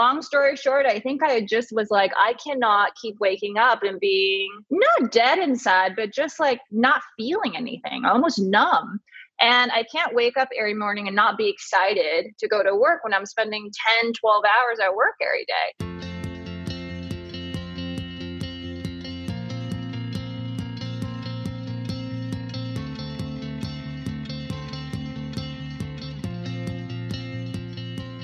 long story short, I think I just was like, I cannot keep waking up and being not dead inside, but just like not feeling anything, almost numb. And I can't wake up every morning and not be excited to go to work when I'm spending 10, 12 hours at work every day.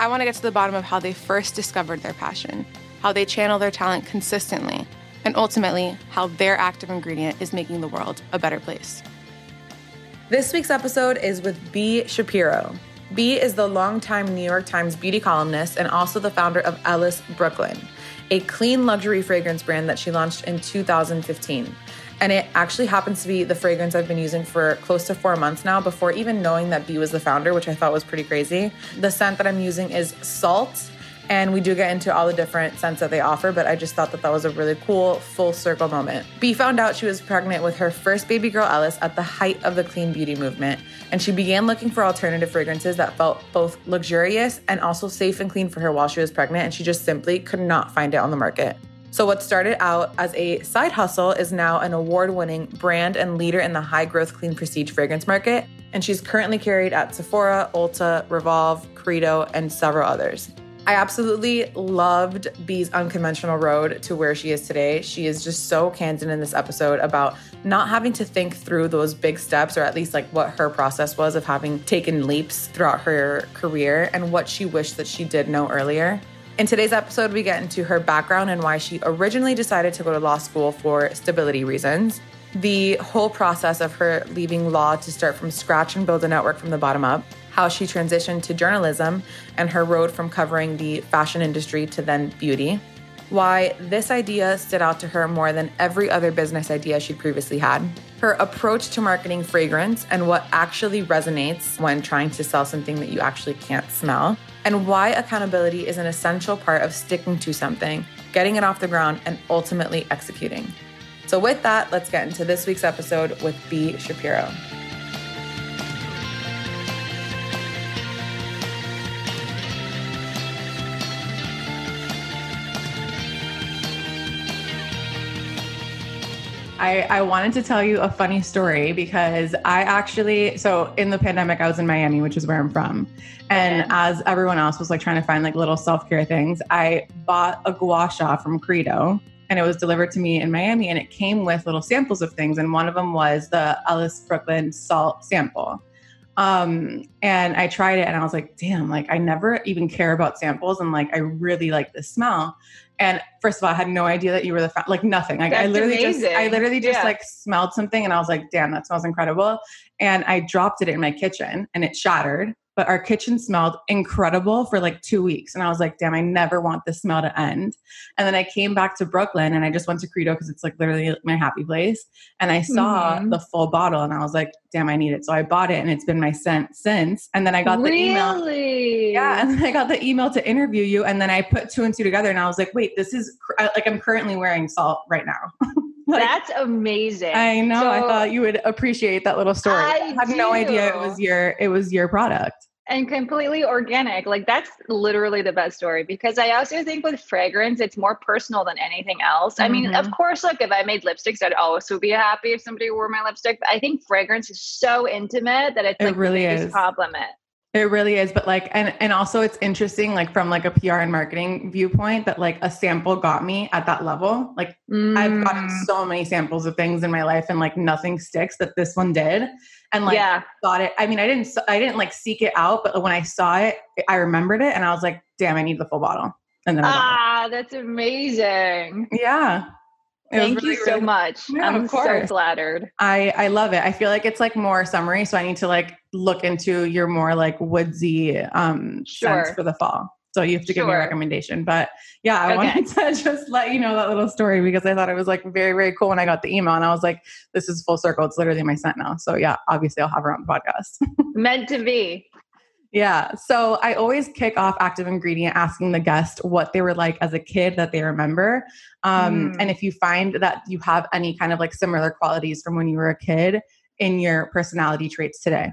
I want to get to the bottom of how they first discovered their passion, how they channel their talent consistently, and ultimately, how their active ingredient is making the world a better place. This week's episode is with Bee Shapiro. Bee is the longtime New York Times beauty columnist and also the founder of Ellis Brooklyn, a clean luxury fragrance brand that she launched in 2015. And it actually happens to be the fragrance I've been using for close to four months now before even knowing that Bee was the founder, which I thought was pretty crazy. The scent that I'm using is Salt. And we do get into all the different scents that they offer, but I just thought that that was a really cool full circle moment. Bee found out she was pregnant with her first baby girl, Ellis, at the height of the clean beauty movement. And she began looking for alternative fragrances that felt both luxurious and also safe and clean for her while she was pregnant. And she just simply could not find it on the market. So, what started out as a side hustle is now an award winning brand and leader in the high growth clean prestige fragrance market. And she's currently carried at Sephora, Ulta, Revolve, Credo, and several others. I absolutely loved Bee's unconventional road to where she is today. She is just so candid in this episode about not having to think through those big steps, or at least like what her process was of having taken leaps throughout her career and what she wished that she did know earlier. In today's episode, we get into her background and why she originally decided to go to law school for stability reasons, the whole process of her leaving law to start from scratch and build a network from the bottom up, how she transitioned to journalism and her road from covering the fashion industry to then beauty, why this idea stood out to her more than every other business idea she'd previously had, her approach to marketing fragrance and what actually resonates when trying to sell something that you actually can't smell, and why accountability is an essential part of sticking to something, getting it off the ground, and ultimately executing. So, with that, let's get into this week's episode with Bee Shapiro. I, I, wanted to tell you a funny story because I actually, so in the pandemic, I was in Miami, which is where I'm from. And okay. as everyone else was like trying to find like little self care things, I bought a gua sha from Credo and it was delivered to me in Miami and it came with little samples of things. And one of them was the Ellis Brooklyn salt sample. Um, and I tried it and I was like, damn, like I never even care about samples and like I really like the smell. And first of all, I had no idea that you were the fa- like nothing. Like That's I literally amazing. just I literally just yeah. like smelled something and I was like, damn, that smells incredible. And I dropped it in my kitchen and it shattered but our kitchen smelled incredible for like two weeks. And I was like, damn, I never want this smell to end. And then I came back to Brooklyn and I just went to Credo because it's like literally my happy place. And I saw mm-hmm. the full bottle and I was like, damn, I need it. So I bought it and it's been my scent since. And then I got really? the email. Yeah. And then I got the email to interview you. And then I put two and two together and I was like, wait, this is like I'm currently wearing salt right now. Like, That's amazing. I know. So, I thought you would appreciate that little story. I, I had do. no idea it was your it was your product and completely organic. Like that's literally the best story because I also think with fragrance, it's more personal than anything else. Mm-hmm. I mean, of mm-hmm. course, like if I made lipsticks, I'd also be happy if somebody wore my lipstick. But I think fragrance is so intimate that it's it like really is compliment. It really is, but like, and and also it's interesting, like from like a PR and marketing viewpoint, that like a sample got me at that level. Like mm. I've gotten mm. so many samples of things in my life, and like nothing sticks that this one did and like yeah. thought it. I mean, I didn't I didn't like seek it out, but when I saw it, I remembered it, and I was like, "Damn, I need the full bottle." And then ah, that's amazing. Yeah. Thank really, you so really, much. Yeah, I'm so flattered. I I love it. I feel like it's like more summery, so I need to like look into your more like woodsy um sure. scents for the fall. So you have to give me a recommendation. But yeah, I Okay. wanted to just let you know that little story because I thought it was like very, very cool when I got the email and I was like, this is full circle. It's literally my scent now. So yeah, obviously I'll have her on the podcast. Meant to be. Yeah. So I always kick off active ingredient asking the guest what they were like as a kid that they remember. Um, Mm. And if you find that you have any kind of like similar qualities from when you were a kid in your personality traits today.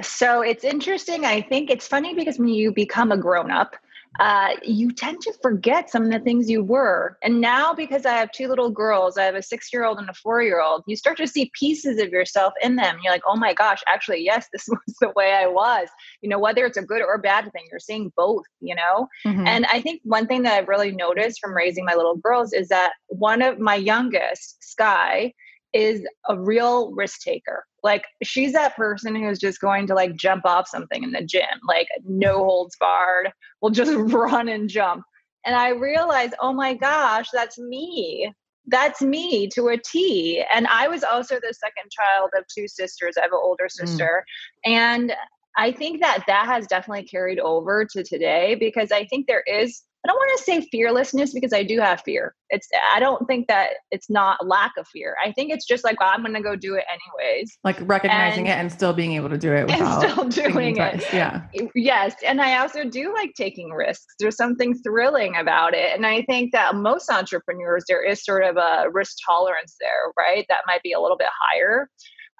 So it's interesting. I think it's funny because when you become a grown up, uh, you tend to forget some of the things you were. And now, because I have two little girls, I have a six year old and a four year old, you start to see pieces of yourself in them. You're like, oh my gosh, actually, yes, this was the way I was. You know, whether it's a good or bad thing, you're seeing both, you know? Mhm. And I think one thing that I've really noticed from raising my little girls is that one of my youngest, Sky, is a real risk taker. Like she's that person who's just going to like jump off something in the gym, like no mm-hmm. holds barred, will just run and jump. And I realized, oh my gosh, that's me. That's me to a T. And I was also the second child of two sisters. I have an older mm. sister. And I think that that has definitely carried over to today because I think there is I don't want to say fearlessness because I do have fear. It's I don't think that it's not lack of fear. I think it's just like well, I'm going to go do it anyways. like recognizing and- it and still being able to do it And still doing it. Yeah. Yes, and I also do like taking risks. There's something thrilling about it. And I think that most entrepreneurs there is sort of a risk tolerance there, right? That might be a little bit higher.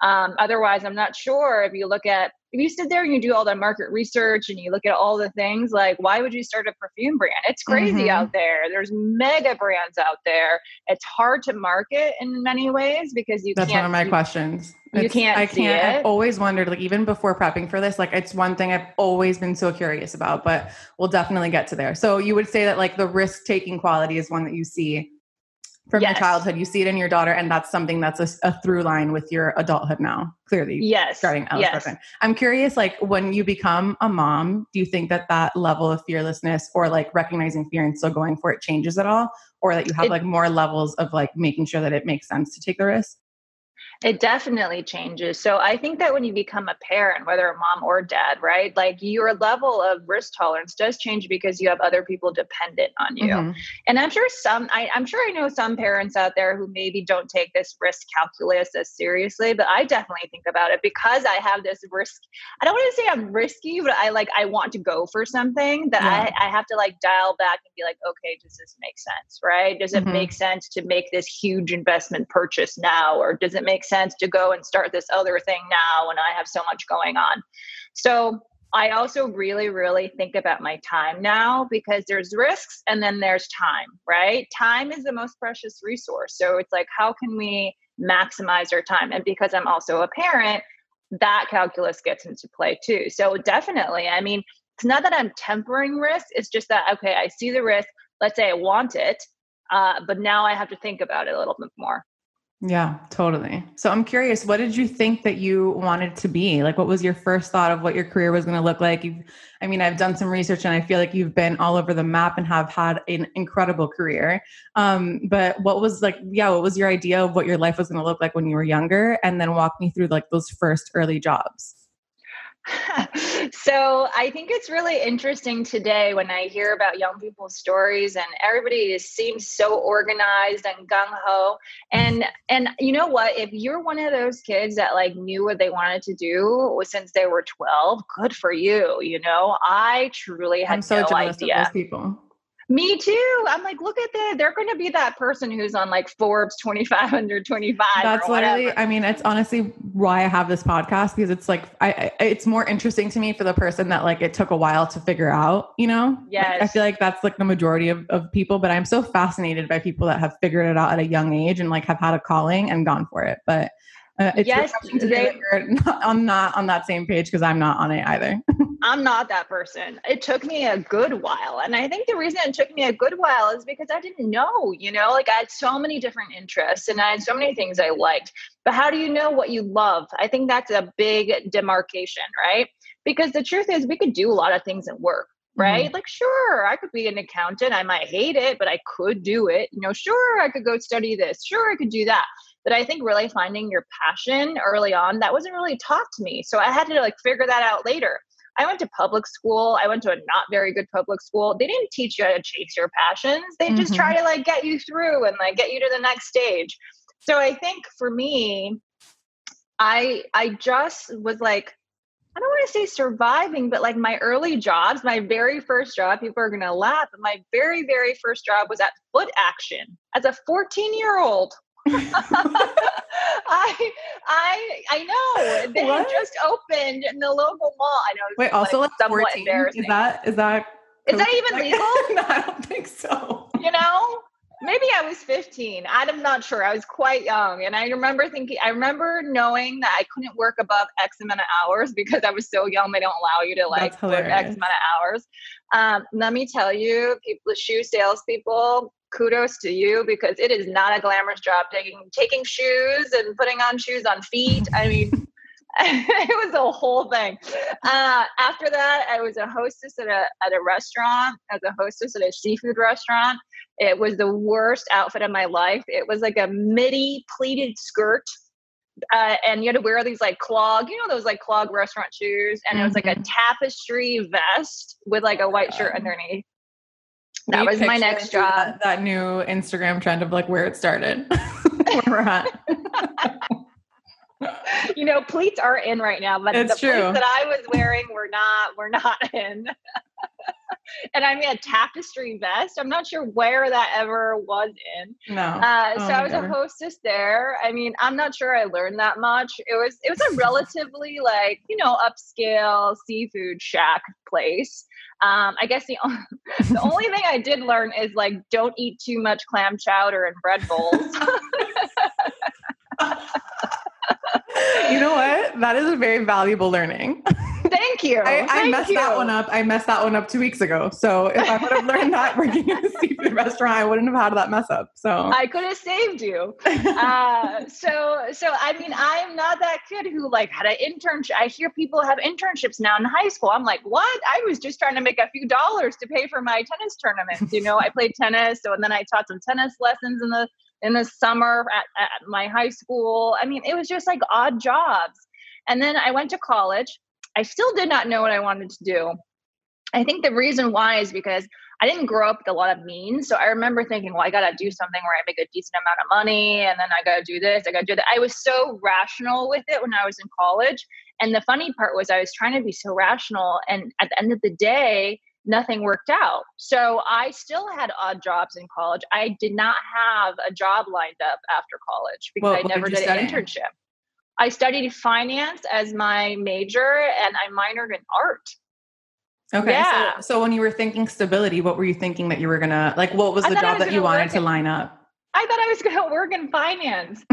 Um, otherwise, I'm not sure if you look at if you sit there and you do all the market research and you look at all the things like why would you start a perfume brand it's crazy Mhm. out there there's mega brands out there it's hard to market in many ways because you That's can't That's one of my you- questions. you It's- can't I can't. I've always wondered, like even before prepping for this, like it's one thing I've always been so curious about. But we'll definitely get to there. So you would say that like the risk taking quality is one that you see from your childhood. You see it in your daughter, and that's something that's a, a through line with your adulthood now. Clearly, yes starting Alice yes Griffin. I'm curious, like when you become a mom, do you think that that level of fearlessness or like recognizing fear and still going for it changes at all, or that you have It- like more levels of like making sure that it makes sense to take the risk? It definitely changes. So I think that when you become a parent, whether a mom or dad, right, like your level of risk tolerance does change because you have other people dependent on you. Mhm. And I'm sure some, I, I'm sure I know some parents out there who maybe don't take this risk calculus as seriously, but I definitely think about it because I have this risk. I don't want to say I'm risky, but I like, I want to go for something that Yeah. I, I have to like dial back and be like, okay, does this make sense? Right? Does it Mhm. make sense to make this huge investment purchase now? Or does it make sense to go and start this other thing now when I have so much going on? So I also really, really think about my time now because there's risks and then there's time, right? Time is the most precious resource. So it's like, how can we maximize our time? And because I'm also a parent, that calculus gets into play too. So definitely, I mean, it's not that I'm tempering risk, it's just that, okay, I see the risk. Let's say I want it, uh, but now I have to think about it a little bit more. Yeah, totally. So I'm curious, what did you think that you wanted to be? Like, what was your first thought of what your career was going to look like? You've, I mean, I've done some research and I feel like you've been all over the map and have had an incredible career. Um, but what was like, yeah, what was your idea of what your life was going to look like when you were younger? And then walk me through like those first early jobs. so I think it's really interesting today when I hear about young people's stories and everybody is, seems so organized and gung ho. And and you know what? If you're one of those kids that like knew what they wanted to do since they were 12, good for you. You know, I truly had I'm so no jealous idea. of those people. Me too. I'm like, look at that. They're going to be that person who's on like Forbes 25 under 25. That's literally, I mean, it's honestly why I have this podcast because it's like, I, I, it's more interesting to me for the person that like it took a while to figure out, you know? Like, I feel like that's like the majority of, of people, but I'm so fascinated by people that have figured it out at a young age and like have had a calling and gone for it. But uh, it's Yes, refreshing to they- that you're not, I'm not on that same page because I'm not on it either. I'm not that person. It took me a good while. And I think the reason it took me a good while is because I didn't know, you know, like I had so many different interests and I had so many things I liked. But how do you know what you love? I think that's a big demarcation, right? Because the truth is, we could do a lot of things at work. Mm-hmm. Right? Like, sure, I could be an accountant. I might hate it, but I could do it. You know, sure, I could go study this. Sure, I could do that. But I think really finding your passion early on, that wasn't really taught to me. So I had to like figure that out later I went to public school. I went to a not very good public school. They didn't teach you how to chase your passions. They mm-hmm. just try to like get you through and like get you to the next stage. So I think for me, I I just was like I don't want to say surviving, but like my early jobs, my very first job, people are going to laugh, but my very, very first job was at Footaction as a 14 year old. I I I know they what? just opened in the local mall. I know. Wait, also like somewhat 14? embarrassing. Is that is that is that even legal? no, I don't think so. You know, maybe I was 15. I'm not sure. I was quite young. And I remember thinking, I remember knowing that I couldn't work above X amount of hours because I was so young. They don't allow you to like work X amount of hours. Um, let me tell you, people, shoe salespeople, kudos to you because it is not a glamorous job taking taking shoes and putting on shoes on feet. I mean, it was a whole thing. Uh, after that, I was a hostess at a at a restaurant. As a hostess at a seafood restaurant, it was the worst outfit of my life. It was like a midi pleated skirt. Uh, and you had to wear these like clog, you know, those like clog restaurant shoes. And mm-hmm. it was like a mm-hmm. tapestry vest with like a white shirt underneath. That we was my next job. That, that, new Instagram trend of like where it started, where we're at. you know, pleats are in right now, but it's the true. pleats that I was wearing were not were not in. and I mean a tapestry vest. I'm not sure where that ever was in. No. Uh, oh so I was God. a hostess there. I mean, I'm not sure I learned that much. It was it was a relatively like you know upscale seafood shack place. Um, I guess the only, the only thing I did learn is like don't eat too much clam chowder and bread bowls. You know what? That is a very valuable learning. Thank you. I, I messed you. that one up. I messed that one up two weeks ago. So if I would have learned that working in a seafood restaurant, I wouldn't have had that mess up. So I could have saved you. Uh, so so I mean, I'm not that kid who like had an internship. I hear people have internships now in high school. I'm like, what? I was just trying to make a few dollars to pay for my tennis tournaments. You know, I played tennis, so and then I taught some tennis lessons in the in the summer at, at my high school. I mean, it was just like odd jobs. And then I went to college. I still did not know what I wanted to do. I think the reason why is because I didn't grow up with a lot of means. So I remember thinking, well, I got to do something where I make a decent amount of money and then I got to do this, I got to do that. I was so rational with it when I was in college. And the funny part was I was trying to be so rational. And at the end of the day, nothing worked out. So I still had odd jobs in college. I did not have a job lined up after college because well, I never did, did an internship. I studied finance as my major and I minored in art. Okay. Yeah. So, so when you were thinking stability, what were you thinking that you were gonna like? What was the job that you wanted to line up? I thought I was going to work in finance.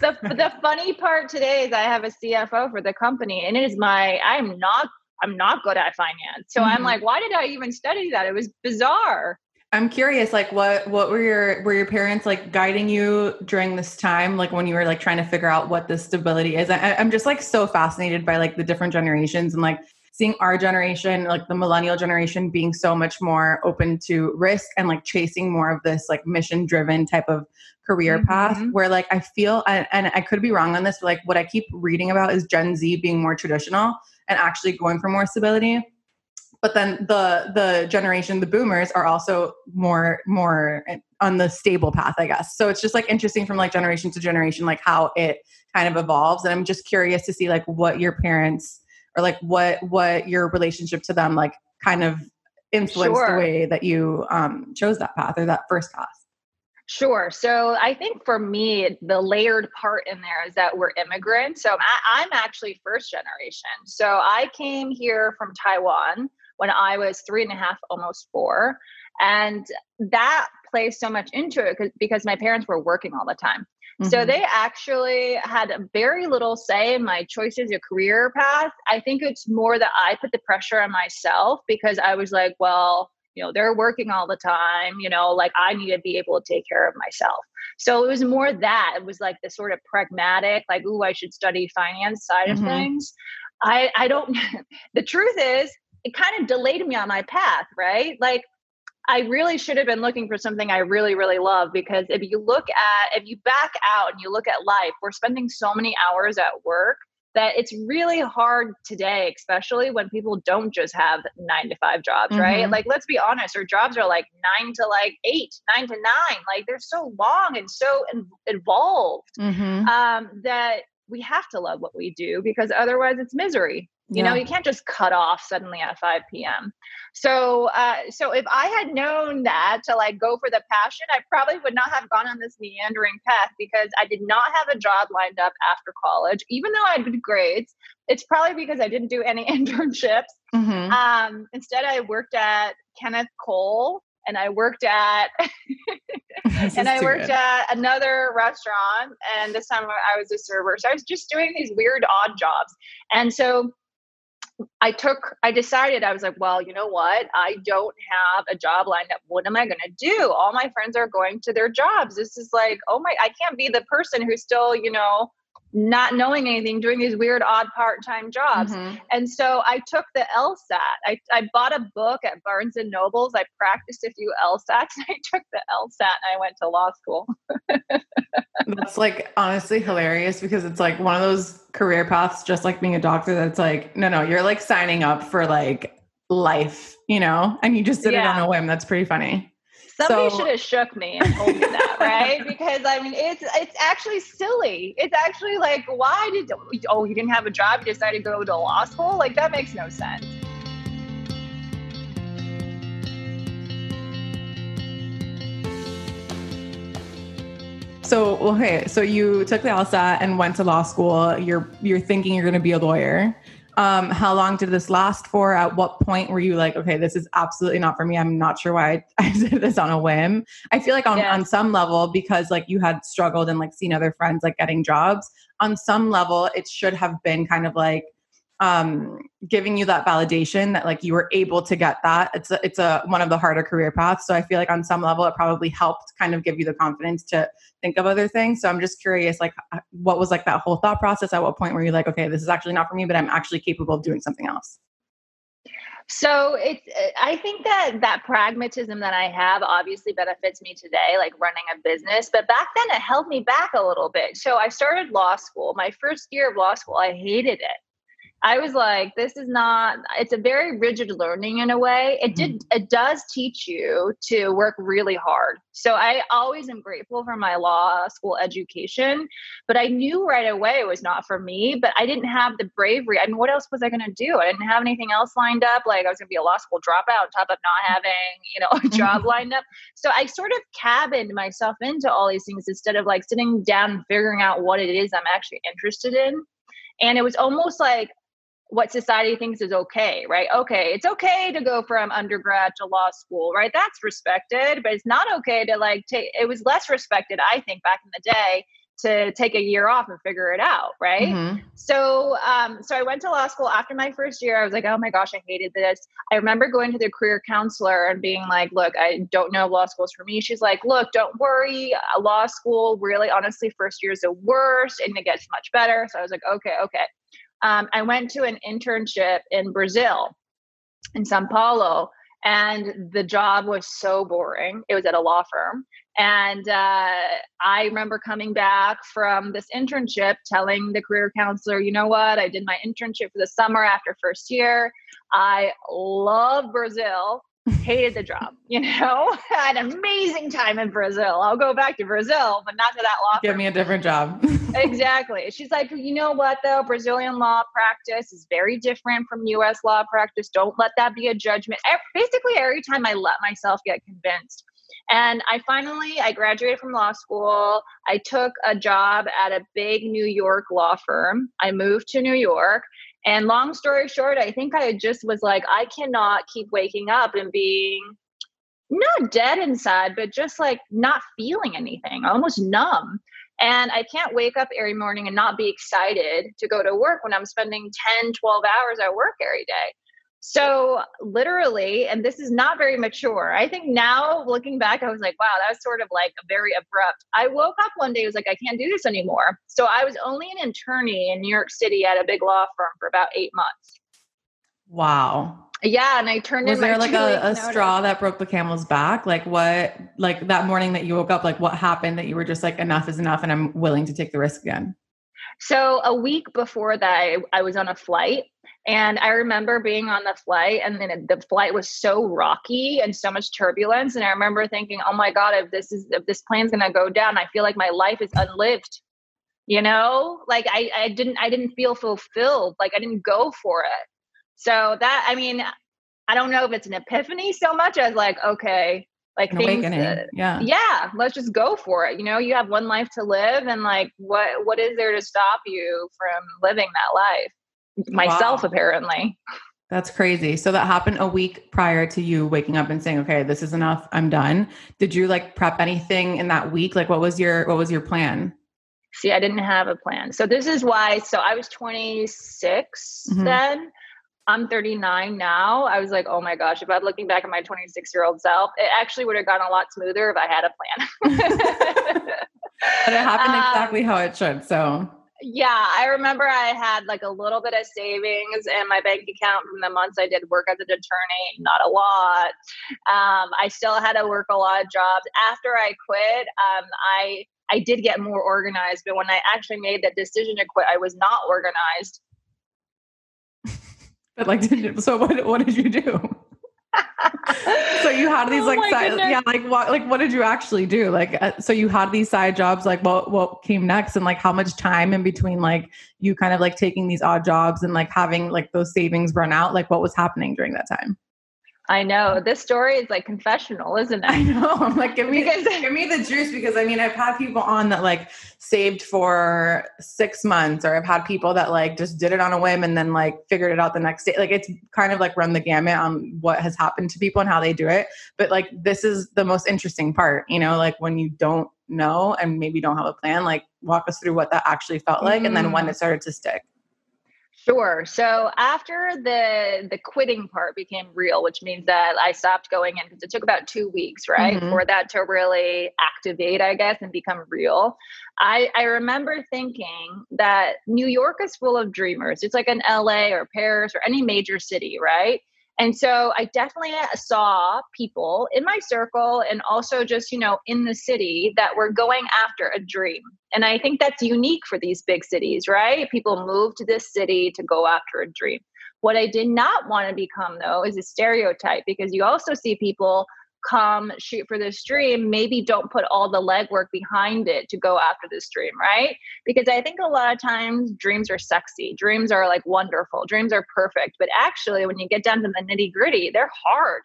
the the funny part today is I have a CFO for the company, and it is my I'm not I'm not good at finance. So mm-hmm. I'm like, why did I even study that? It was bizarre. I'm curious, like what what were your were your parents like guiding you during this time, like when you were like trying to figure out what the stability is? I, I'm just like so fascinated by like the different generations and like seeing our generation, like the millennial generation, being so much more open to risk and like chasing more of this like mission driven type of career mm-hmm. path. Where like I feel, and, and I could be wrong on this, but like what I keep reading about is Gen Z being more traditional and actually going for more stability. But then the the generation the boomers are also more more on the stable path i guess. So it's just like interesting from like generation to generation like how it kind of evolves. And i'm just curious to see like what your parents or like what what your relationship to them like kind of influenced sure. the way that you um chose that path or that first path Sure. So I think for me, the layered part in there is that we're immigrants. So I, am actually first generation. So I came here from Taiwan when I was three and a half, almost four. And that plays so much into it because my parents were working all the time. Mm-hmm. So they actually had very little say in my choices of career path. I think it's more that I put the pressure on myself because I was like, well, you know they're working all the time you know like i need to be able to take care of myself. So it was more that it was like the sort of pragmatic like oh i should study finance side mm-hmm. of things. I i don't the truth is it kind of delayed me on my path right? Like I really should have been looking for something I really, really love because if you look at, if you back out and you look at life, we're spending so many hours at work that it's really hard today, especially when people don't just have nine to five jobs, mm-hmm. right? Like, let's be honest, our jobs are like nine to like eight, nine to nine. Like, they're so long and so in- involved mm-hmm. um, that we have to love what we do because otherwise it's misery you yeah. know you can't just cut off suddenly at 5 p.m so uh, so if i had known that to like go for the passion i probably would not have gone on this meandering path because i did not have a job lined up after college even though i had good grades it's probably because i didn't do any internships mm-hmm. um, instead i worked at kenneth cole and I worked at and I worked good. at another restaurant and this time I was a server. So I was just doing these weird odd jobs. And so I took I decided I was like, well, you know what? I don't have a job lined up. What am I going to do? All my friends are going to their jobs. This is like, oh my, I can't be the person who's still, you know, not knowing anything, doing these weird, odd part time jobs. Mm-hmm. And so I took the LSAT. I, I bought a book at Barnes and Nobles. I practiced a few LSATs and I took the LSAT and I went to law school. That's like honestly hilarious because it's like one of those career paths, just like being a doctor, that's like, no, no, you're like signing up for like life, you know, and you just did yeah. it on a whim. That's pretty funny. Somebody so, should have shook me and told me that, right? Because I mean, it's it's actually silly. It's actually like, why did oh you didn't have a job, you decided to go to law school? Like that makes no sense. So okay, so you took the LSAT and went to law school. You're you're thinking you're going to be a lawyer. Um, how long did this last for? At what point were you like, okay, this is absolutely not for me? I'm not sure why I, I did this on a whim. I feel like on, yeah. on some level, because like you had struggled and like seen other friends like getting jobs, on some level, it should have been kind of like um giving you that validation that like you were able to get that. It's a, it's a one of the harder career paths. So i feel like on some level it probably helped kind of give you the confidence to think of other things. So i'm just curious like what was like that whole thought process? At what point were you like okay this is actually not for me but i'm actually capable of doing something else so it's i think that that pragmatism that i have obviously benefits me today like running a business. But back then it held me back a little bit. So i started law school. My first year of law school i hated it I was like, this is not, it's a very rigid learning in a way. It did, mm-hmm. it does teach you to work really hard. So I always am grateful for my law school education, but I knew right away it was not for me, but I didn't have the bravery. I mean, what else was I going to do? I didn't have anything else lined up. Like I was going to be a law school dropout on top of not having, you know, a job lined up. So I sort of cabined myself into all these things instead of like sitting down and figuring out what it is I'm actually interested in. And it was almost like what society thinks is okay, right? Okay, it's okay to go from undergrad to law school, right? That's respected, but it's not okay to like take it was less respected, I think, back in the day to take a year off and figure it out, right? Mm-hmm. So um so I went to law school after my first year. I was like, "Oh my gosh, I hated this." I remember going to the career counselor and being like, "Look, I don't know if law school's for me." She's like, "Look, don't worry. Law school really honestly first year is the worst and it gets much better." So I was like, "Okay, okay." Um, I went to an internship in Brazil, in Sao Paulo, and the job was so boring. It was at a law firm. And uh, I remember coming back from this internship telling the career counselor, you know what? I did my internship for the summer after first year. I love Brazil hated the job, you know, had an amazing time in Brazil. I'll go back to Brazil, but not to that law. Give firm. me a different job. exactly. She's like, you know what though? Brazilian law practice is very different from US law practice. Don't let that be a judgment. Basically, every time I let myself get convinced. And I finally I graduated from law school. I took a job at a big New York law firm. I moved to New York and long story short, I think I just was like, I cannot keep waking up and being not dead inside, but just like not feeling anything, almost numb. And I can't wake up every morning and not be excited to go to work when I'm spending 10, 12 hours at work every day. So literally, and this is not very mature. I think now looking back, I was like, wow, that was sort of like a very abrupt. I woke up one day, I was like, I can't do this anymore. So I was only an attorney in New York City at a big law firm for about eight months. Wow. Yeah, and I turned. Was there like a, a straw that broke the camel's back? Like what? Like that morning that you woke up, like what happened that you were just like, enough is enough, and I'm willing to take the risk again. So a week before that, I, I was on a flight and I remember being on the flight, and then the flight was so rocky and so much turbulence. And I remember thinking, "Oh my god, if this is if this plane's gonna go down, I feel like my life is unlived." You know, like I I didn't I didn't feel fulfilled. Like I didn't go for it. So that I mean, I don't know if it's an epiphany so much as like, okay, like An things, yeah. yeah let's just go for it you know you have one life to live and like what what is there to stop you from living that life myself Wow. apparently That's crazy. So that happened a week prior to you waking up and saying, "Okay, this is enough. I'm done." Did you like prep anything in that week? Like what was your what was your plan? see i didn't have a plan so this is why so i was 26 Mhm. then i'm 39 now i was like oh my gosh if i'm looking back at my 26 year old self it actually would have gone a lot smoother if i had a plan But it happened Um, exactly how it should. So Yeah, I remember I had like a little bit of savings in my bank account from the months I did work as an attorney, not a lot. Um, I still had to work a lot of jobs. After I quit, um, I I did get more organized, but when I actually made that decision to quit, I was not organized. But like did, so what what did you do? so you had these Oh like side, goodness. yeah like what like what did you actually do like uh, so you had these side jobs like what what came next and like how much time in between like you kind of like taking these odd jobs and like having like those savings run out like what was happening during that time I know. This story is like confessional, isn't it? I know. I'm like give me Because- give me the juice because I mean I've had people on that like saved for six months or I've had people that like just did it on a whim and then like figured it out the next day. Like it's kind of like run the gamut on what has happened to people and how they do it. But like this is the most interesting part you know? Like when you don't know and maybe don't have a plan like walk us through what that actually felt like and then when Mm. it started to stick Sure. So after the the quitting part became real, which means that I stopped going in because it took about two weeks, right, Mhm. for that to really activate, I guess, and become real. I I remember thinking that New York is full of dreamers. It's like an LA or Paris or any major city, right? And so I definitely saw people in my circle and also just, you know, in the city that were going after a dream. And I think that's unique for these big cities, right? People move to this city to go after a dream. What I did not want to become, though, is a stereotype because you also see people come shoot for this dream, maybe don't put all the legwork behind it to go after this dream, right? Because I think a lot of times dreams are sexy, dreams are like wonderful, dreams are perfect. But actually, when you get down to the nitty gritty, they're hard.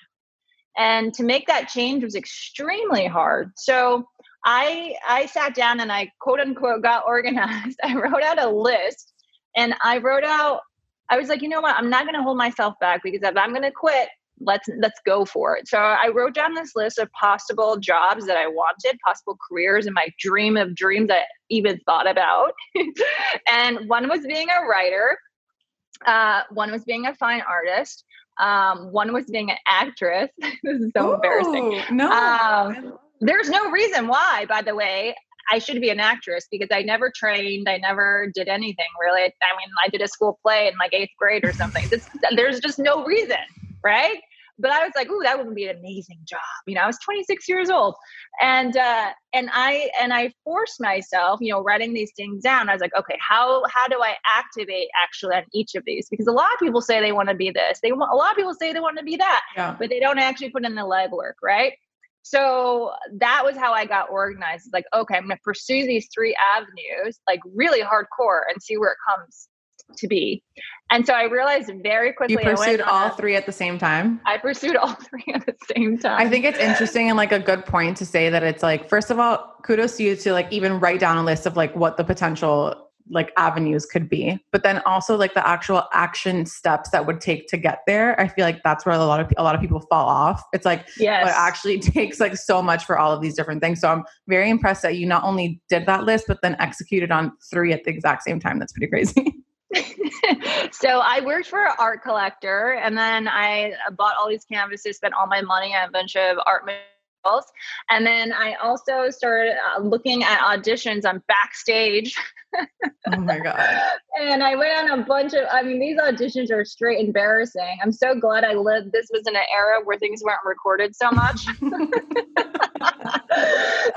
And to make that change was extremely hard. So I I sat down and I quote unquote got organized. I wrote out a list and I wrote out I was like, you know what? I'm not going to hold myself back because if I'm going to quit, let's let's go for it. So I wrote down this list of possible jobs that I wanted, possible careers and my dream of dreams I even thought about. and one was being a writer. Uh, one was being a fine artist. Um, one was being an actress. this is so embarrassing. No Um, There's no reason why, by the way, I should be an actress because I never trained. I never did anything really. I mean, I did a school play in like eighth grade or something. This, there's just no reason, right? But I was like, "Ooh, that would be an amazing job." You know, I was 26 years old, and uh, and I and I forced myself, you know, writing these things down. I was like, "Okay, how how do I activate actually on each of these?" Because a lot of people say they want to be this. They want a lot of people say they want to be that yeah but they don't actually put in the legwork, right? So that was how I got organized. It's Like, okay, I'm going to pursue these three avenues, like really hardcore, and see where it comes to be. And so I realized very quickly. you pursued all a- three at the same time I pursued all three at the same time. I think it's interesting and like a good point to say that it's like, first of all, kudos to you to like even write down a list of like what the potential like avenues could be, but then also like the actual action steps that would take to get there. I feel like that's where a lot of a lot of people fall off. It's like yes. it actually takes like so much for all of these different things. So I'm very impressed that you not only did that list, but then executed on three at the exact same time. That's pretty crazy. so I worked for an art collector, and then I bought all these canvases, spent all my money on a bunch of art materials, and then I also started uh, looking at auditions on backstage. oh my god. and I went on a bunch of. I mean, these auditions are straight embarrassing. I'm so glad I lived. This was in an era where things weren't recorded so much. um,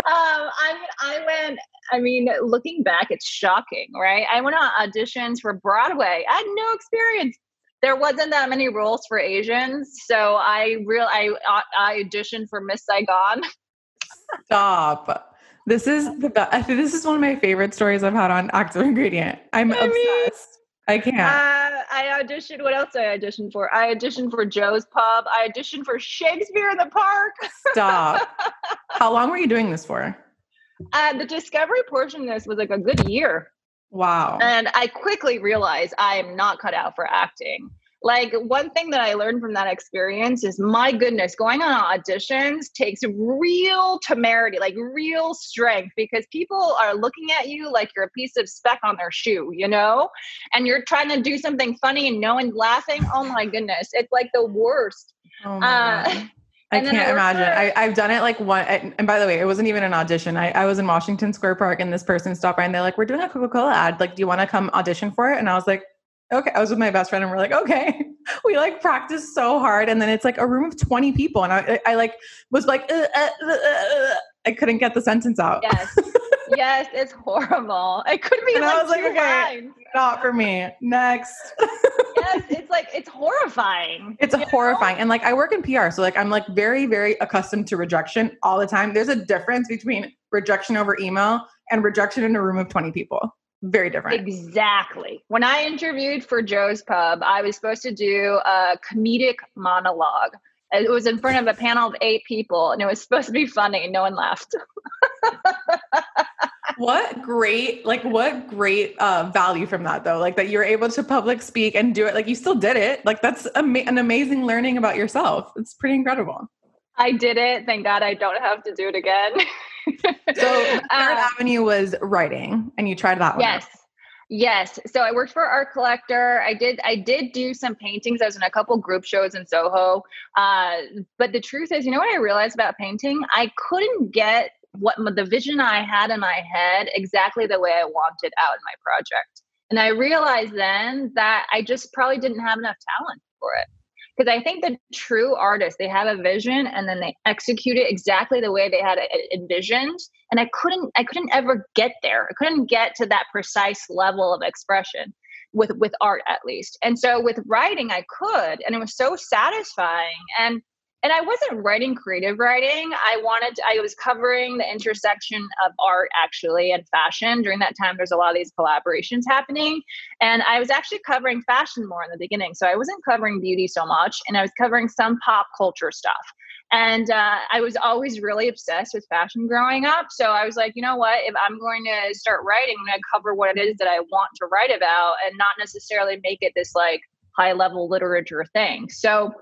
I mean, I went. I mean, looking back, it's shocking, right? I went on auditions for Broadway. I had no experience. There wasn't that many roles for Asians, so I real I I auditioned for Miss Saigon. Stop. This is the best. This is one of my favorite stories I've had on Active Ingredient. I'm I obsessed. Mean, I can't. Uh, I auditioned. What else I auditioned for? I auditioned for Joe's Pub. I auditioned for Shakespeare in the Park. Stop. How long were you doing this for? Uh, the discovery portion of this was like a good year. Wow. And I quickly realized I am not cut out for acting. Like one thing that I learned from that experience is my goodness, going on auditions takes real temerity, like real strength, because people are looking at you like you're a piece of speck on their shoe, you know? And you're trying to do something funny and no one's laughing. Oh my goodness. It's like the worst. Oh my uh, God. I can't imagine. I, have done it like one. And by the way, it wasn't even an audition. I, I was in Washington Square Park and this person stopped by and they're like, We're doing a Coca Cola ad. Like, do you want to come audition for it? And I was like, Okay. I was with my best friend and we're like, Okay. We like practiced so hard. And then it's like a room of 20 people. And I, I, I like was like, uh, uh, uh, uh I couldn't get the sentence out. Yes. yes. It's horrible. I couldn't be and like, I was like, Okay, lines. not for me. Next. yes. It's like, it's horrifying. It's horrifying. Know? And like, I work in PR. So like, I'm like very, very accustomed to rejection all the time. There's a difference between rejection over email and rejection in a room of 20 people very different. Exactly. When I interviewed for Joe's Pub, I was supposed to do a comedic monologue. It was in front of a panel of eight people, and it was supposed to be funny. And no one laughed. what great, like, what great uh, value from that, though. Like that you're able to public speak and do it. Like you still did it. Like that's ama- an amazing learning about yourself. It's pretty incredible. I did it. Thank God I don't have to do it again. so third uh, avenue was writing and you tried that one yes out. yes so i worked for art collector i did i did do some paintings i was in a couple group shows in soho uh, but the truth is you know what i realized about painting i couldn't get what the vision i had in my head exactly the way i wanted out in my project and i realized then that i just probably didn't have enough talent for it because I think the true artists they have a vision and then they execute it exactly the way they had it envisioned. And I couldn't I couldn't ever get there. I couldn't get to that precise level of expression with with art at least. And so with writing I could, and it was so satisfying. And and I wasn't writing creative writing. I wanted, to, I was covering the intersection of art actually and fashion. During that time, there's a lot of these collaborations happening. And I was actually covering fashion more in the beginning. So I wasn't covering beauty so much, and I was covering some pop culture stuff. And uh, I was always really obsessed with fashion growing up. So I was like, you know what? If I'm going to start writing, I'm going to cover what it is that I want to write about and not necessarily make it this like high level literature thing. So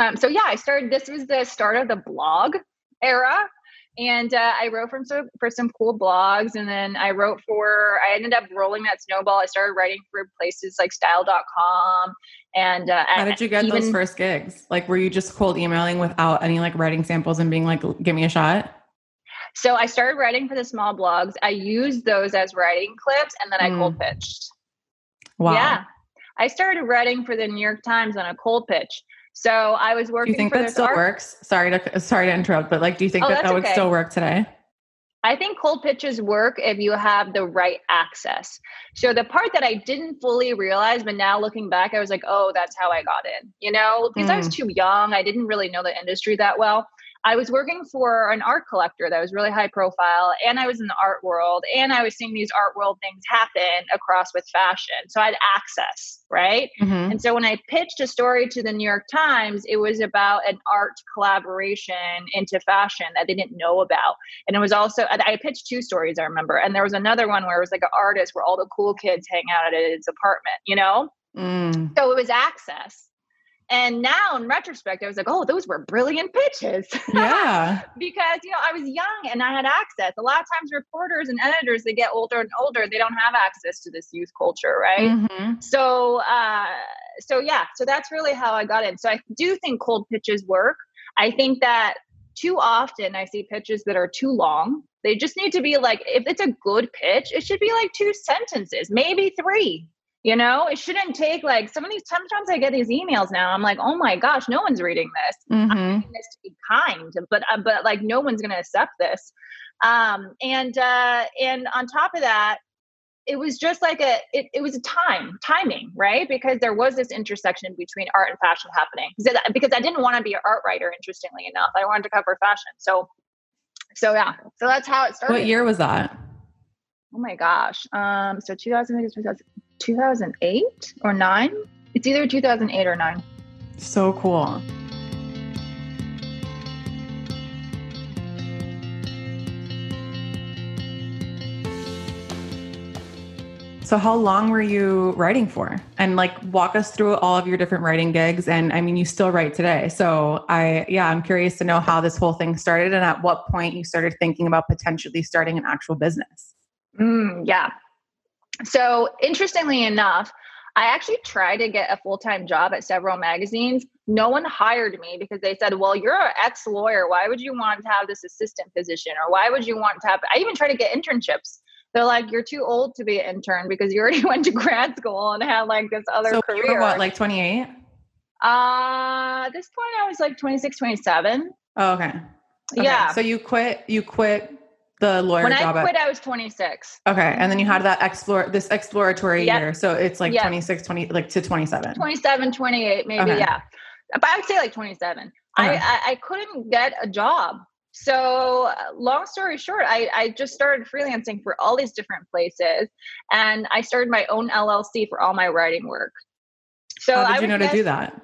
um, so yeah, I started. This was the start of the blog era, and uh, I wrote from some for some cool blogs, and then I wrote for. I ended up rolling that snowball. I started writing for places like Style.com, and uh, how did you get even, those first gigs? Like, were you just cold emailing without any like writing samples and being like, "Give me a shot"? So I started writing for the small blogs. I used those as writing clips, and then I mm. cold pitched. Wow. Yeah. I started writing for the New York Times on a cold pitch. So I was working. Do you think that still art- works? Sorry to sorry to interrupt, but like, do you think oh, that that would okay. still work today? I think cold pitches work if you have the right access. So the part that I didn't fully realize, but now looking back, I was like, oh, that's how I got in. You know, because mm. I was mm. too young, I didn't really know the industry that well. I was working for an art collector that was really high profile, and I was in the art world, and I was seeing these art world things happen across with fashion. So I had access, right? Mm-hmm. And so when I pitched a story to the New York Times, it was about an art collaboration into fashion that they didn't know about. And it was also, I pitched two stories, I remember. And there was another one where it was like an artist where all the cool kids hang out at his apartment, you know? Mm. So it was access. And now in retrospect, I was like, oh, those were brilliant pitches. Yeah. because, you know, I was young and I had access. A lot of times reporters and editors, they get older and older, they don't have access to this youth culture, right? Mm-hmm. So uh so yeah, so that's really how I got in. So I do think cold pitches work. I think that too often I see pitches that are too long. They just need to be like, if it's a good pitch, it should be like two sentences, maybe three. You know, it shouldn't take like some of these. Sometimes I get these emails now. I'm like, oh my gosh, no one's reading this. Mm-hmm. I'm reading this to be kind, but uh, but like no one's going to accept this. Um, and uh, and on top of that, it was just like a it, it was a time timing right because there was this intersection between art and fashion happening because because i didn't want to be an art writer interestingly enough i wanted to cover fashion so so yeah so that's how it started what year was that oh my gosh um so 2008 2008 or 9 it's either 2008 or 9 so cool So how long were you writing for? And like walk us through all of your different writing gigs and I mean you still write today. So I yeah, I'm curious to know how this whole thing started and at what point you started thinking about potentially starting an actual business. Mm, yeah. So interestingly enough, I actually tried to get a full-time job at several magazines. No one hired me because they said, "Well, you're an ex-lawyer. Why would you want to have this assistant position or why would you want to have I even tried to get internships they're like, you're too old to be an intern because you already went to grad school and had like this other so career. You were what, like 28? Uh, at this point, I was like 26, 27. Oh, okay. okay. Yeah. So you quit, you quit the lawyer when job. I quit, at, I was 26. Okay. And then you had that explore, this exploratory yep. year. So it's like yep. 26, 20, like to 27. 27, 28, maybe. Okay. Yeah. But I would say like 27. Okay. I, I, I couldn't get a job so uh, long story short I, I just started freelancing for all these different places and i started my own llc for all my writing work so how did I you know guess, to do that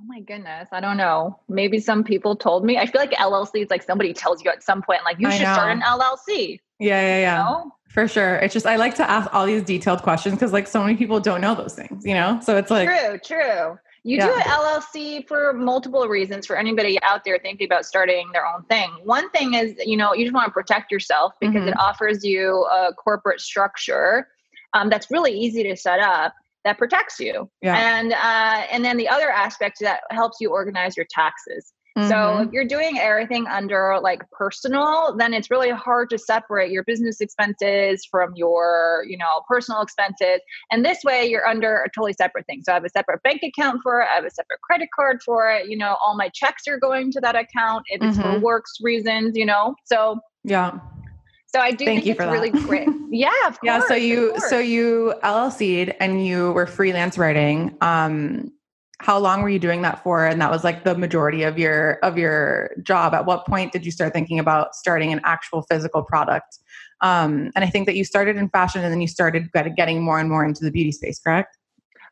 oh my goodness i don't know maybe some people told me i feel like llc is like somebody tells you at some point like you I should know. start an llc yeah yeah yeah you know? for sure it's just i like to ask all these detailed questions because like so many people don't know those things you know so it's like true true you yeah. do an LLC for multiple reasons for anybody out there thinking about starting their own thing. One thing is, you know, you just want to protect yourself because mm-hmm. it offers you a corporate structure um, that's really easy to set up that protects you. Yeah. And uh, and then the other aspect that helps you organize your taxes. Mm-hmm. So if you're doing everything under like personal, then it's really hard to separate your business expenses from your, you know, personal expenses. And this way you're under a totally separate thing. So I have a separate bank account for it, I have a separate credit card for it, you know, all my checks are going to that account if it's mm-hmm. for works reasons, you know. So yeah. So I do Thank think it's really great. Yeah, course, yeah. So you so you LLC'd and you were freelance writing. Um, how long were you doing that for and that was like the majority of your of your job at what point did you start thinking about starting an actual physical product um, and i think that you started in fashion and then you started getting more and more into the beauty space correct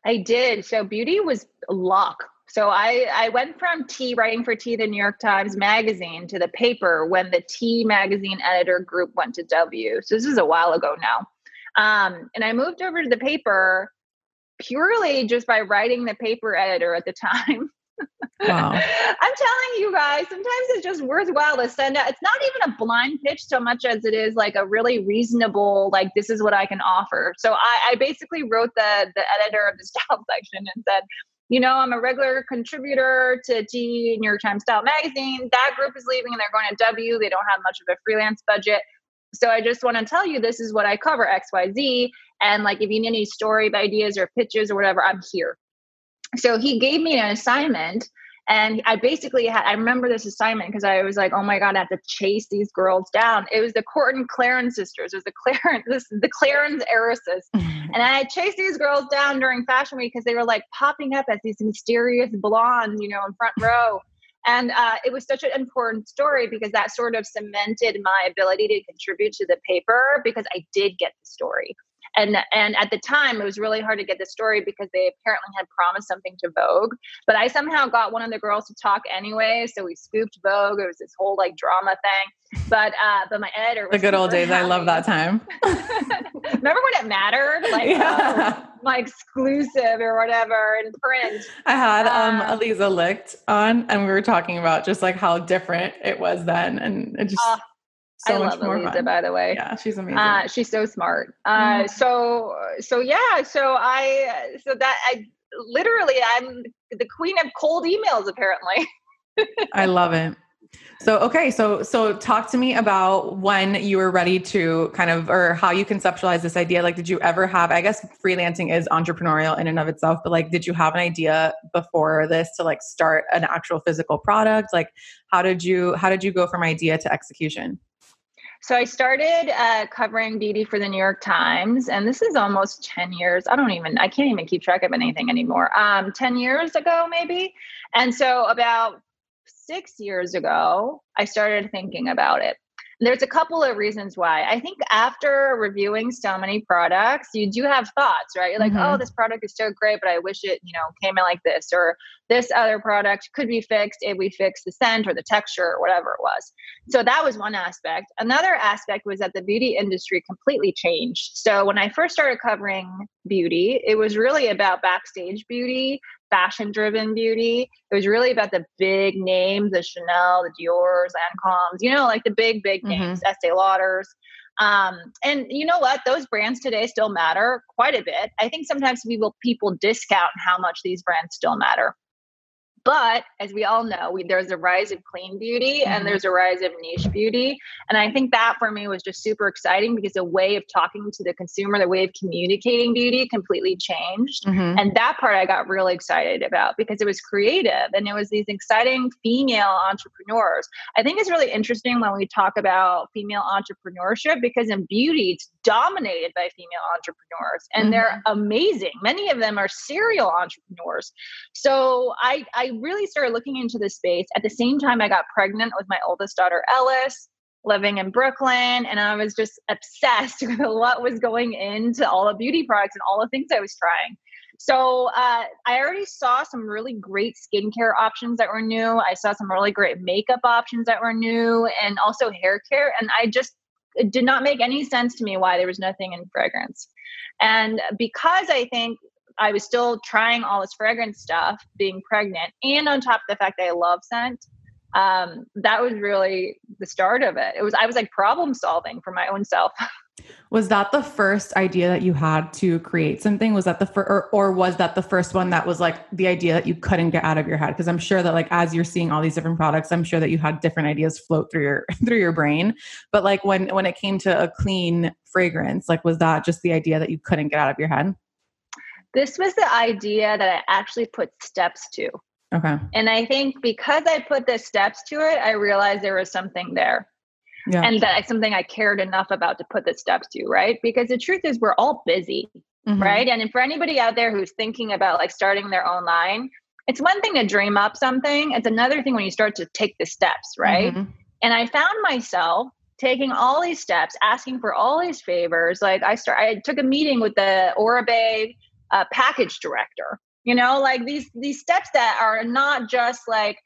i did so beauty was luck so I, I went from T writing for T, the New York Times Magazine, to the paper when the T Magazine editor group went to W. So this is a while ago now. Um, and I moved over to the paper purely just by writing the paper editor at the time. Wow. I'm telling you guys, sometimes it's just worthwhile to send out. It's not even a blind pitch so much as it is like a really reasonable, like this is what I can offer. So I, I basically wrote the the editor of the style section and said, you know, I'm a regular contributor to T New York Times Style magazine. That group is leaving and they're going to W. They don't have much of a freelance budget. So I just want to tell you this is what I cover XYZ. And like if you need any story ideas or pitches or whatever, I'm here. So he gave me an assignment and I basically had, I remember this assignment because I was like, oh my God, I have to chase these girls down. It was the Courtin-Clarins sisters. It was the Clarins, this, the Clarins heiresses. and I chased these girls down during Fashion Week because they were like popping up as these mysterious blondes, you know, in front row. And uh, it was such an important story because that sort of cemented my ability to contribute to the paper because I did get the story and and at the time it was really hard to get the story because they apparently had promised something to vogue but i somehow got one of the girls to talk anyway so we scooped vogue. It was this whole like drama thing. But uh but my editor the good old days happy. i love that time. Remember when it mattered? Like yeah. uh, my exclusive or whatever in print. I had um, um Aliza Licht on and we were talking about just like how different it was then and it just uh, so I love Aliza, fun. by the way. Yeah, she's amazing. Uh, she's so smart. Uh, mm. So, so yeah, so I, so that I literally, I'm the queen of cold emails. Apparently, I love it. So okay, so so talk to me about when you were ready to kind of or how you conceptualize this idea. Like did you ever have I guess freelancing is entrepreneurial in and of itself, but like did you have an idea before this to like start an actual physical product? Like how did you how did you go from idea to execution? So I started uh, covering beauty for the New York Times, and this is almost 10 years. I don't even, I can't even keep track of anything anymore. Um, 10 years ago, maybe. And so about six years ago, I started thinking about it. There's a couple of reasons why. I think after reviewing so many products, you do have thoughts, right? You're like, oh, mm-hmm. oh, this product is so great, but I wish it, you know, came in like this, or this other product could be fixed if we fix the scent or the texture or whatever it was. So that was one aspect. Another aspect was that the beauty industry completely changed. So when I first started covering beauty, it was really about backstage beauty, fashion driven beauty. It was really about the big names, the Chanel, the Dior's, Lancome's, you know, like the big, big mm-hmm. names, Estee Lauders. Um, and you know what? Those brands today still matter quite a bit. I think sometimes people people discount how much these brands still matter. But as we all know, we, there's a rise of clean beauty mm-hmm. and there's a rise of niche beauty. And I think that for me was just super exciting because the way of talking to the consumer, the way of communicating beauty completely changed. Mm-hmm. And that part I got really excited about because it was creative and it was these exciting female entrepreneurs. I think it's really interesting when we talk about female entrepreneurship because in beauty, it's dominated by female entrepreneurs and mm-hmm. they're amazing. Many of them are serial entrepreneurs. So I, I really started looking into this space. At the same time, I got pregnant with my oldest daughter, Ellis, living in Brooklyn. And I was just obsessed with what was going into all the beauty products and all the things I was trying. So uh, I already saw some really great skincare options that were new. I saw some really great makeup options that were new and also hair care. And I just, it did not make any sense to me why there was nothing in fragrance. And because I think I was still trying all this fragrance stuff, being pregnant, and on top of the fact that I love scent. Um, that was really the start of it. It was I was like problem solving for my own self. Was that the first idea that you had to create something? Was that the first, or, or was that the first one that was like the idea that you couldn't get out of your head? Because I'm sure that like as you're seeing all these different products, I'm sure that you had different ideas float through your through your brain. But like when when it came to a clean fragrance, like was that just the idea that you couldn't get out of your head? This was the idea that I actually put steps to. Okay. And I think because I put the steps to it, I realized there was something there. Yeah. And that something I cared enough about to put the steps to, right? Because the truth is we're all busy, mm-hmm. right? And for anybody out there who's thinking about like starting their own line, it's one thing to dream up something. It's another thing when you start to take the steps, right? Mm-hmm. And I found myself taking all these steps, asking for all these favors. Like I start, I took a meeting with the Oribe uh, package director you know like these these steps that are not just like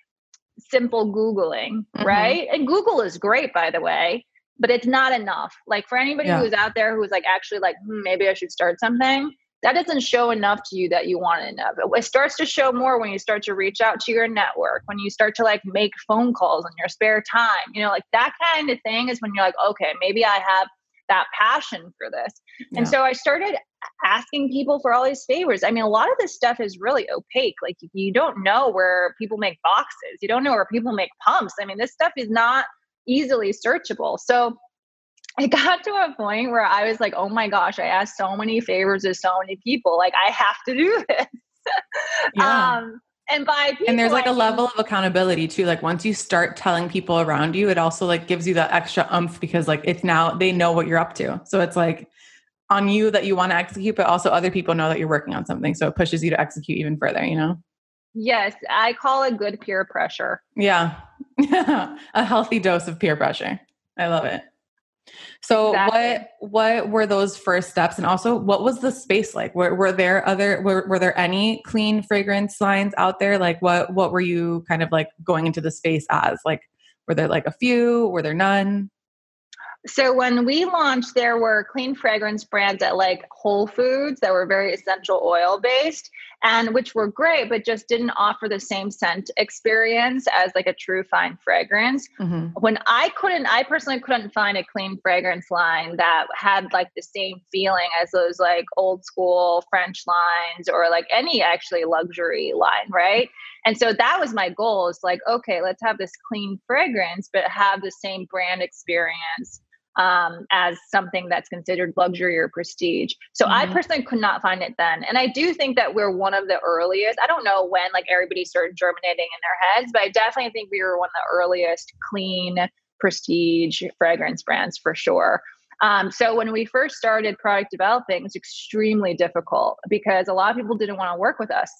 simple googling mm-hmm. right and google is great by the way but it's not enough like for anybody yeah. who's out there who's like actually like hmm, maybe i should start something that doesn't show enough to you that you want enough it starts to show more when you start to reach out to your network when you start to like make phone calls in your spare time you know like that kind of thing is when you're like okay maybe i have that passion for this. Yeah. And so I started asking people for all these favors. I mean, a lot of this stuff is really opaque. Like you don't know where people make boxes. You don't know where people make pumps. I mean, this stuff is not easily searchable. So I got to a point where I was like, oh my gosh, I asked so many favors of so many people. Like I have to do this. yeah. Um, and by people, and there's like a level of accountability too. Like once you start telling people around you it also like gives you that extra umph because like it's now they know what you're up to. So it's like on you that you want to execute but also other people know that you're working on something. So it pushes you to execute even further you know? Yes i call it good peer pressure. Yeah. A healthy dose of peer pressure. I love it so exactly. what what were those first steps and also what was the space like? Were, were there other were, were there any clean fragrance lines out there? Like what what were you kind of like going into the space as? Like were there like a few? Were there none? So when we launched, there were clean fragrance brands at like Whole Foods that were very essential oil based and which were great, but just didn't offer the same scent experience as like a true fine fragrance. Mm-hmm. When I couldn't, I personally couldn't find a clean fragrance line that had like the same feeling as those like old school French lines or like any actually luxury line, right? And so that was my goal is like, okay, let's have this clean fragrance, but have the same brand experience um, as something that's considered luxury or prestige. So mm-hmm. I personally could not find it then. And I do think that we're one of the earliest. I don't know when like everybody started germinating in their heads, but I definitely think we were one of the earliest clean prestige fragrance brands for sure. Um, so when we first started product developing, it was extremely difficult because a lot of people didn't want to work with us.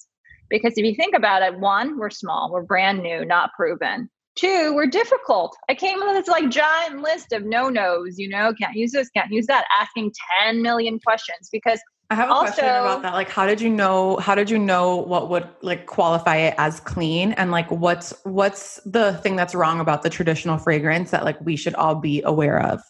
Because if you think about it, one, we're small, we're brand new, not proven. Two, we're difficult. I came with this like giant list of no nos, you know, can't use this, can't use that, asking 10 million questions because I have a also, question about that. Like, how did you know? How did you know what would like qualify it as clean? And like, what's what's the thing that's wrong about the traditional fragrance that like we should all be aware of?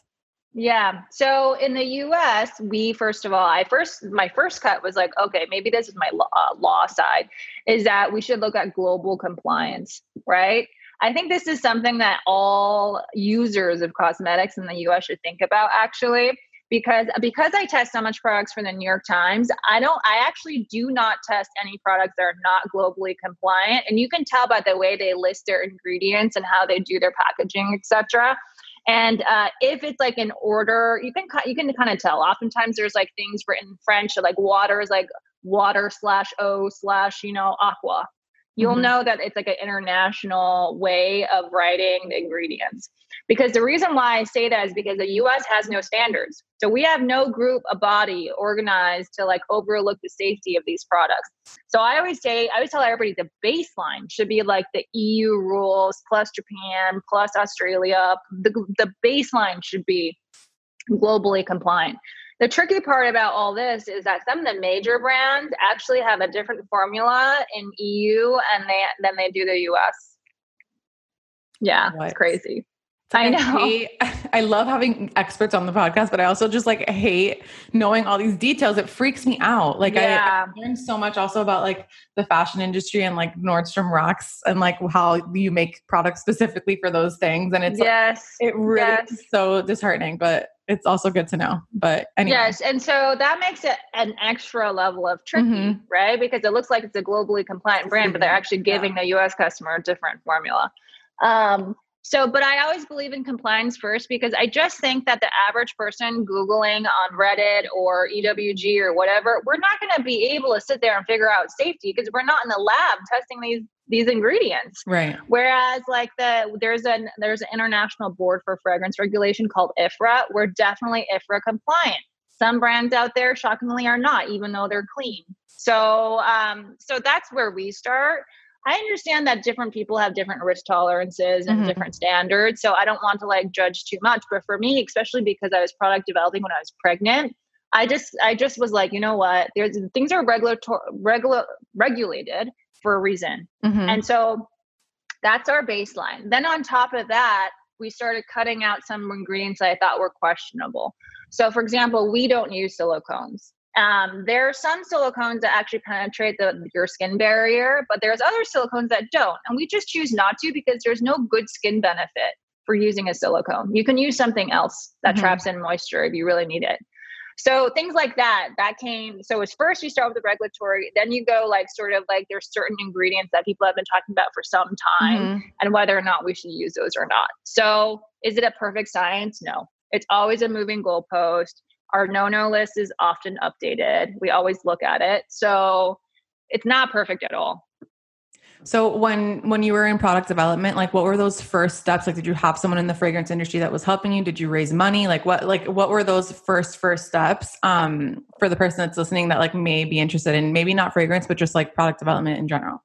Yeah. So in the US, we first of all, I first, my first cut was like, okay, maybe this is my law, uh, law side, is that we should look at global compliance, right? I think this is something that all users of cosmetics in the US should think about actually because because I test so much products for the New York Times, I don't I actually do not test any products that are not globally compliant and you can tell by the way they list their ingredients and how they do their packaging, etc. And uh, if it's like an order, you can you can kind of tell. Oftentimes, there's like things written in French, like water is like water slash o slash you know aqua, you'll mm-hmm. know that it's like an international way of writing the ingredients. Because the reason why I say that is because the US has no standards. So we have no group, a body organized to like overlook the safety of these products. So I always say, I always tell everybody the baseline should be like the EU rules plus Japan plus Australia. The, the baseline should be globally compliant. The tricky part about all this is that some of the major brands actually have a different formula in EU and they than they do the US. Yeah, what? it's crazy. I know. I, hate, I love having experts on the podcast, but I also just like hate knowing all these details. It freaks me out. Like yeah. I, I learned so much also about like the fashion industry and like Nordstrom Rack and like how you make products specifically for those things. And it's yes, like, it really yes. is so disheartening, but it's also good to know. But anyway. Yes. And so that makes it an extra level of tricky, mm-hmm. right? Because it looks like it's a globally compliant brand, but they're actually giving yeah. the US customer a different formula. Um, so, but I always believe in compliance first because I just think that the average person Googling on Reddit or EWG or whatever, we're not going to be able to sit there and figure out safety because we're not in the lab testing these these ingredients. Right. Whereas like the there's an there's an international board for fragrance regulation called IFRA. We're definitely IFRA compliant. Some brands out there shockingly are not, even though they're clean. So um so that's where we start. I understand that different people have different risk tolerances and mm-hmm. different standards. So I don't want to like judge too much. But for me, especially because I was product developing when I was pregnant, I just I just was like, you know what? There's things are regulatory regular regulated for a reason. Mm-hmm. And so that's our baseline. Then on top of that, we started cutting out some ingredients that I thought were questionable. So for example, we don't use silicones. Um, there are some silicones that actually penetrate the, your skin barrier, but there's other silicones that don't. And we just choose not to because there's no good skin benefit for using a silicone. You can use something else that mm-hmm. traps in moisture if you really need it. So things like that, that came. So it's first you start with the regulatory, then you go like sort of like there's certain ingredients that people have been talking about for some time mm-hmm. and whether or not we should use those or not. So is it a perfect science? No. It's always a moving goalpost. Our no no list is often updated. We always look at it. So it's not perfect at all. So when when you were in product development, like what were those first steps? Like did you have someone in the fragrance industry that was helping you? Did you raise money? Like what like what were those first first steps um for the person that's listening that like may be interested in maybe not fragrance but just like product development in general?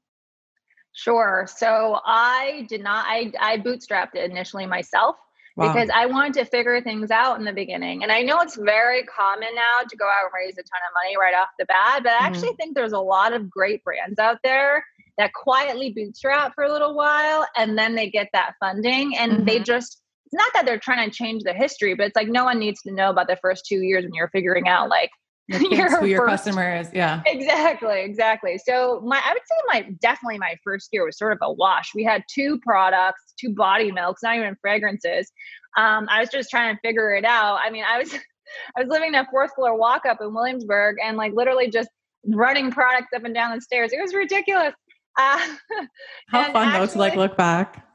Sure. So I did not I I bootstrapped it initially myself wow. because I wanted to figure things out in the beginning. And I know it's very common now to go out and raise a ton of money right off the bat, but I mm-hmm. actually think there's a lot of great brands out there that quietly bootstrap for a little while and then they get that funding and mm-hmm. they just it's not that they're trying to change the history, but it's like no one needs to know about the first two years when you're figuring out like your who your first, customer is. Yeah. Exactly. Exactly. So my I would say my definitely my first year was sort of a wash. We had two products, two body milks, not even fragrances. Um, I was just trying to figure it out. I mean, I was I was living in a fourth floor walk up in Williamsburg and like literally just running products up and down the stairs. It was ridiculous. Uh, How fun actually, though to like look back.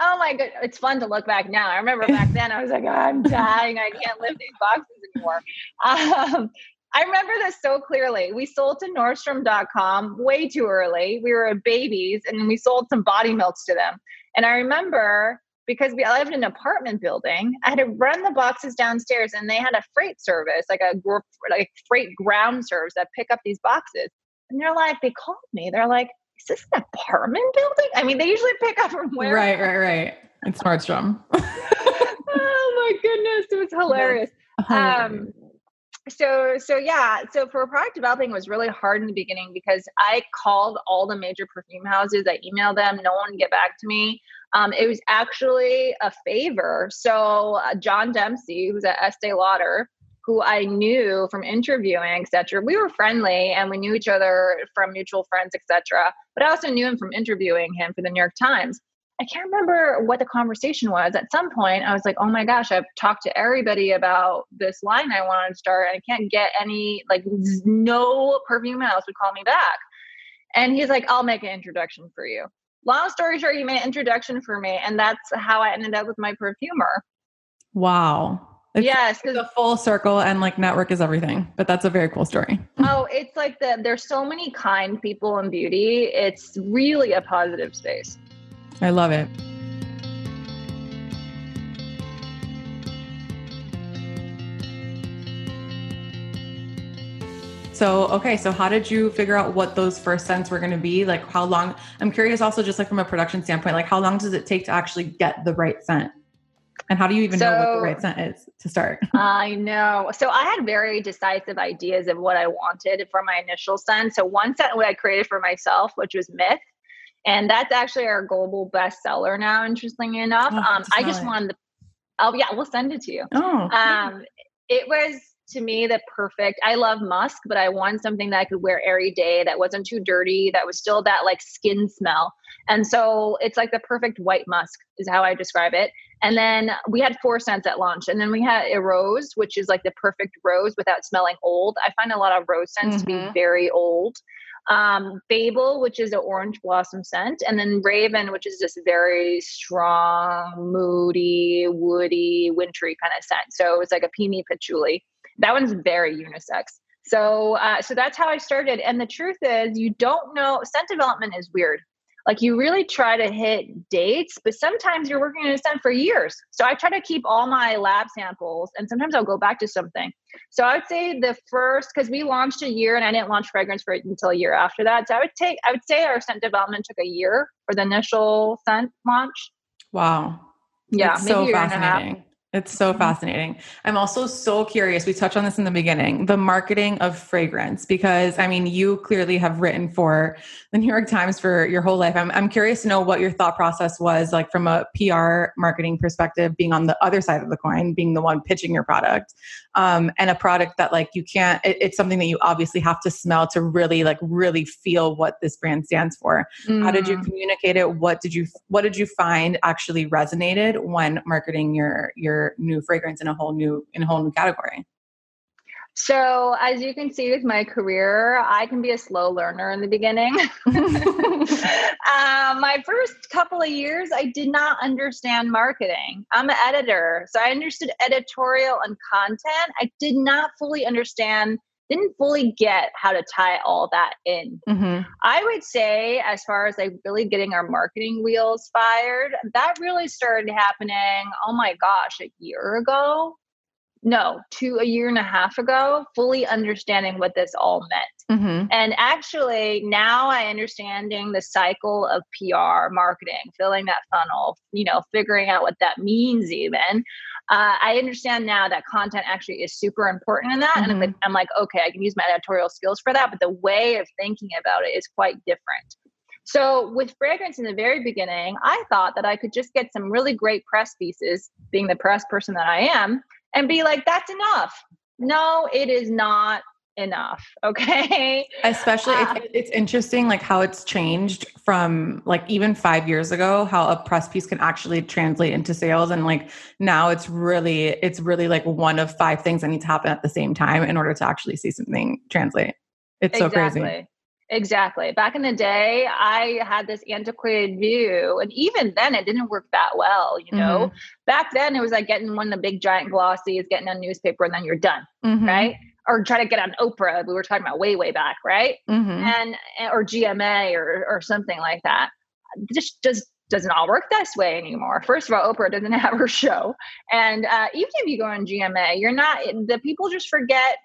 Oh my god, it's fun to look back now. I remember back then I was like, oh, I'm dying. I can't lift these boxes anymore. Um, I remember this so clearly. We sold to Nordstrom.com way too early. We were babies and we sold some body milks to them. And I remember because we lived in an apartment building, I had to run the boxes downstairs and they had a freight service, like a like freight ground service that pick up these boxes. And they're like, they called me. They're like, is this an apartment building? I mean, they usually pick up from where? Right, right, right. It's Nordstrom. oh my goodness, it was hilarious. Um, so so yeah so for product developing was really hard in the beginning because i called all the major perfume houses i emailed them no one get back to me. Um, it was actually a favor. So uh, john demsey who's at estee lauder who i knew from interviewing etc we were friendly and we knew each other from mutual friends etc but i also knew him from interviewing him for the new york times I can't remember what the conversation was. At some point, I was like, oh my gosh, I've talked to everybody about this line I wanted to start, and I can't get any, like, no perfume house would call me back. And he's like, I'll make an introduction for you. Long story short, he made an introduction for me, and that's how I ended up with my perfumer. Wow. It's, yes, it's a full circle and like network is everything. But that's a very cool story. oh, it's like the there's so many kind people in beauty. It's really a positive space. I love it. So, okay, so how did you figure out what those first scents were going to be? Like, how long? I'm curious also, just like from a production standpoint, like, how long does it take to actually get the right scent? And how do you even so, know what the right scent is to start? I know. So, I had very decisive ideas of what I wanted for my initial scent. So, one scent what I created for myself, which was Myth, and that's actually our global bestseller now. Interestingly enough, oh, um, I just wanted the. Oh yeah, we'll send it to you. Oh, um, it was to me the perfect. I love musk, but I wanted something that I could wear every day that wasn't too dirty, that was still that like skin smell. And so it's like the perfect white musk is how I describe it. And then we had four scents at launch. And then we had a rose, which is like the perfect rose without smelling old. I find a lot of rose scents mm-hmm. to be mm-hmm. very old um, Fable, which is an orange blossom scent, and then Raven, which is just very strong, moody, woody, wintry kind of scent. So it's like a peony patchouli. That one's very unisex. So, uh, so that's how I started. And the truth is, you don't know. Scent development is weird like you really try to hit dates, but sometimes you're working in a scent for years. So I try to keep all my lab samples and sometimes I'll go back to something. So I would say the first, because we launched a year and I didn't launch fragrance for it until a year after that. So I would take, I would say our scent development took a year for the initial scent launch. Wow. Yeah. It's so fascinating. It's so mm-hmm. fascinating. I'm also so curious. We touched on this in the beginning the marketing of fragrance, because I mean, you clearly have written for the New York Times for your whole life. I'm, I'm curious to know what your thought process was like from a PR marketing perspective, being on the other side of the coin, being the one pitching your product, um, and a product that, like, you can't, it, it's something that you obviously have to smell to really, like, really feel what this brand stands for. Mm. How did you mm. communicate it? What did you, what did you find actually resonated when marketing your, your, new fragrance in a whole new in a whole new category so, as you can see with my career, I can be a slow learner in the beginning. um, my first couple of years, I did not understand marketing. I'm an editor, so I understood editorial and content. I did not fully understand, didn't fully get how to tie all that in. Mm-hmm. I would say, as far as like really getting our marketing wheels fired, that really started happening, oh my gosh, a year ago no, to a year and a half ago, fully understanding what this all meant. Mm-hmm. And actually, now I understanding the cycle of PR marketing, filling that funnel, you know, figuring out what that means, even. Uh, I understand now that content actually is super important in that. Mm-hmm. And I'm, I'm like, okay, I can use my editorial skills for that, but the way of thinking about it is quite different. So, with fragrance in the very beginning, I thought that I could just get some really great press pieces, being the press person that I am, and be like, that's enough. No, it is not enough okay especially uh, it's, it's, interesting like how it's changed from like even five years ago how a press piece can actually translate into sales and like now it's really it's really like one of five things that need to happen at the same time in order to actually see something translate it's so exactly. crazy Exactly. Back in the day, I had this antiquated view, and even then, it didn't work that well. You know, mm-hmm. back then it was like getting one of the big giant glossies, getting a newspaper, and then you're done, mm-hmm. right? Or try to get on Oprah. We were talking about way, way back, right? Mm-hmm. And or GMA or or something like that. Just just does not all work this way anymore. First of all, Oprah doesn't have her show, and uh, even if you go on GMA, you're not. The people just forget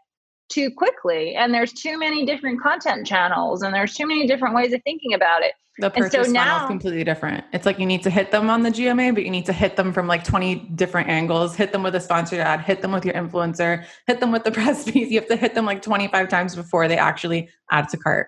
too quickly and there's too many different content channels and there's too many different ways of thinking about it. The purchase so now, funnel is completely different. It's like you need to hit them on the gma but you need to hit them from like 20 different angles. Hit them with a sponsored ad hit them with your influencer hit them with the press piece you have to hit them like 25 times before they actually add to cart.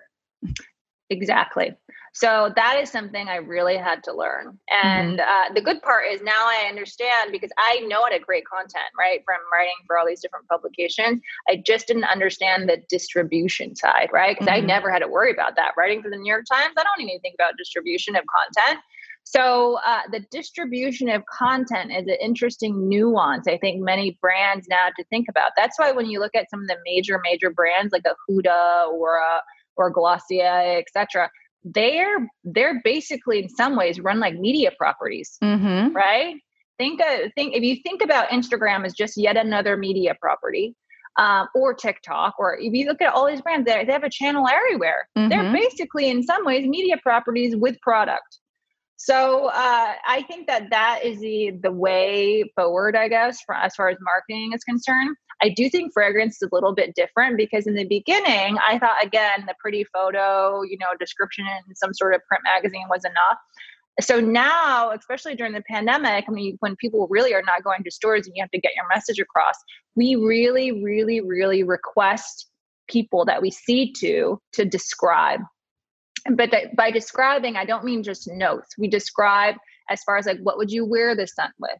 Exactly so that is something I really had to learn. And mm-hmm. uh, the good part is now I understand because I know how to create content, right? From writing for all these different publications. I just didn't understand the distribution side, right? Because mm-hmm. I never had to worry about that. Writing for the New York Times, I don't even think about distribution of content. So uh, the distribution of content is an interesting nuance. I think many brands now have to think about. That's why when you look at some of the major, major brands like a Huda or a or Glossier, etc., they're they're basically in some ways run like media properties, mm-hmm. right? Think of, think if you think about Instagram as just yet another media property, um, or TikTok, or if you look at all these brands, they, they have a channel everywhere. Mm-hmm. They're basically in some ways media properties with product. So uh, I think that that is the the way forward, I guess, for, as far as marketing is concerned. I do think fragrance is a little bit different because in the beginning, I thought again the pretty photo, you know, description in some sort of print magazine was enough. So now, especially during the pandemic, I mean, when people really are not going to stores and you have to get your message across, we really, really, really request people that we see to to describe. But by describing, I don't mean just notes. We describe as far as like what would you wear this scent with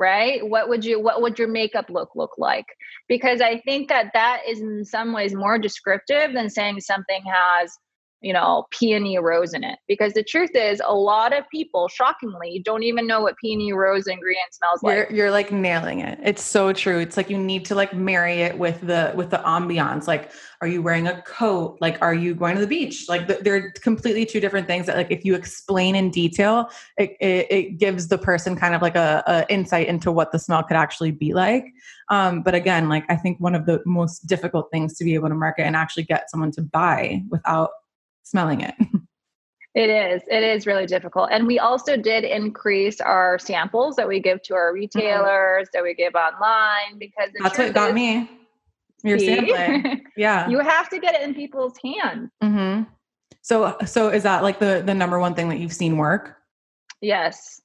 right? What would you what would your makeup look look like? Because i think that that is in some ways more descriptive than saying something has you know, peony rose in it. Because the truth is, a lot of people, shockingly, don't even know what peony rose ingredient smells like. You're, you're like nailing it. It's so true. It's like you need to like marry it with the with the ambiance. Like, are you wearing a coat? Like, are you going to the beach? Like, they're completely two different things. That like if you explain in detail, it it, it gives the person kind of like a, a insight into what the smell could actually be like. Um, but again, like I think one of the most difficult things to be able to market and actually get someone to buy without smelling it. It is. It is really difficult. And we also did increase our samples that we give to our mm-hmm. retailers, mm-hmm. that we give online because that's what got is, me. Your sampling. Yeah. you have to get it in people's hands. Mm-hmm. So, so is that like the, the number one thing that you've seen work? Yes.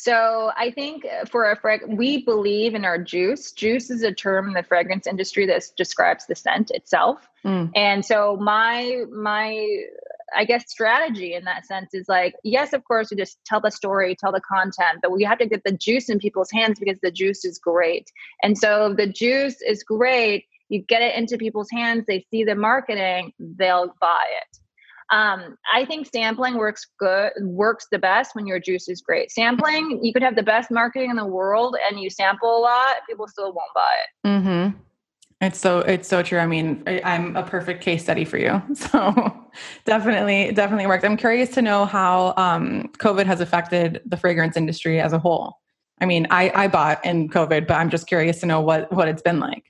So I think for a frag, we believe in our juice. Juice is a term in the fragrance industry that describes the scent itself. Mm. And so my my I guess strategy in that sense is like, yes, of course, we just tell the story, tell the content, but we have to get the juice in people's hands because the juice is great. And so the juice is great. You get it into people's hands, they see the marketing, they'll buy it. Um, I think sampling works good, works the best when your juice is great. Sampling, you could have the best marketing in the world and you sample a lot, people still won't buy it. Mm-hmm. It's so it's so true. I mean, I, am a perfect case study for you. So definitely, definitely worked. I'm curious to know how um, COVID has affected the fragrance industry as a whole. I mean, I, I bought in COVID, but I'm just curious to know what what it's been like.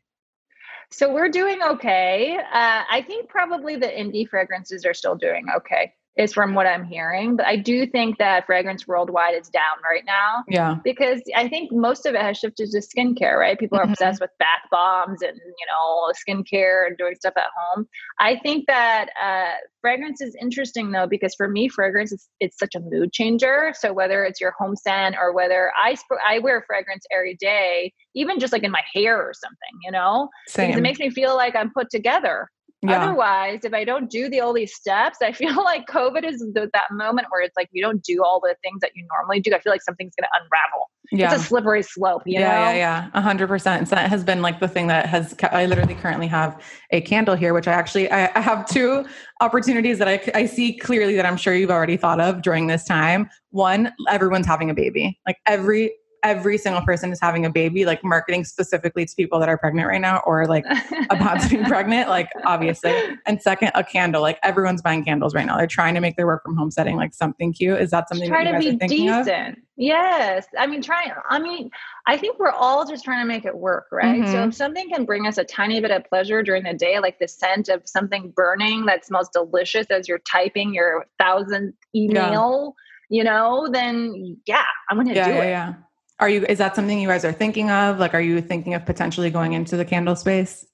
So we're doing okay. Uh, I think probably the indie fragrances are still doing okay is from what I'm hearing. But I do think that fragrance worldwide is down right now. Yeah. Because I think most of it has shifted to skincare, right? People are mm-hmm. obsessed with bath bombs and, you know, skincare and doing stuff at home. I think that uh, fragrance is interesting though, because for me, fragrance is it's such a mood changer. So whether it's your home scent or whether I, sp- I wear fragrance every day, even just like in my hair or something, you know, Same. because it makes me feel like I'm put together. Yeah. Otherwise, if I don't do the all these steps, I feel like COVID is the, that moment where it's like you don't do all the things that you normally do. I feel like something's going to unravel. Yeah. It's a slippery slope, you yeah, know? Yeah, yeah, a hundred percent. So that has been like the thing that has, I literally currently have a candle here, which I actually, I, I have two opportunities that I, I see clearly that I'm sure you've already thought of during this time. One, everyone's having a baby. Like every every single person is having a baby, like marketing specifically to people that are pregnant right now or like about to be pregnant, like obviously. And second, a candle. Like everyone's buying candles right now. They're trying to make their work from home setting like something cute. Is that something try that you to be are decent. of? Yes. I mean, trying, I mean, I think we're all just trying to make it work, right? So Mhm. if something can bring us a tiny bit of pleasure during the day, like the scent of something burning that smells delicious as you're typing your thousandth email, you know, then yeah, I'm to Yeah, do yeah, it. yeah. Are you is that something you guys are thinking of? Like are you thinking of potentially going into the candle space?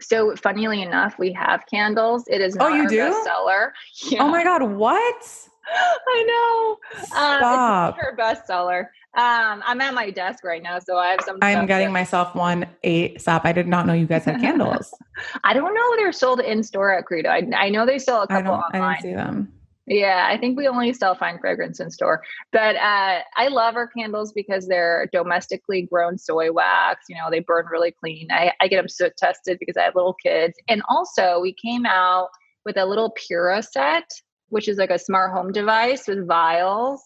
So funnily enough, we have candles. It is Oh, you do? bestseller. Oh my god, what? I know. Um, Stop. it's her bestseller. Um, I'm at my desk right now, so I have some. I'm getting that- myself one eight stop. I did not know you guys had candles. I don't know if they're sold in store at Credo. I, I know they sell a couple don't I online. didn't see them. Yeah, I think we only sell fine fragrance in store. But uh, I love our candles because they're domestically grown soy wax. You know, they burn really clean. I, I get them soot tested because I have little kids. And also, we came out with a little Pura set, which is like a smart home device with vials.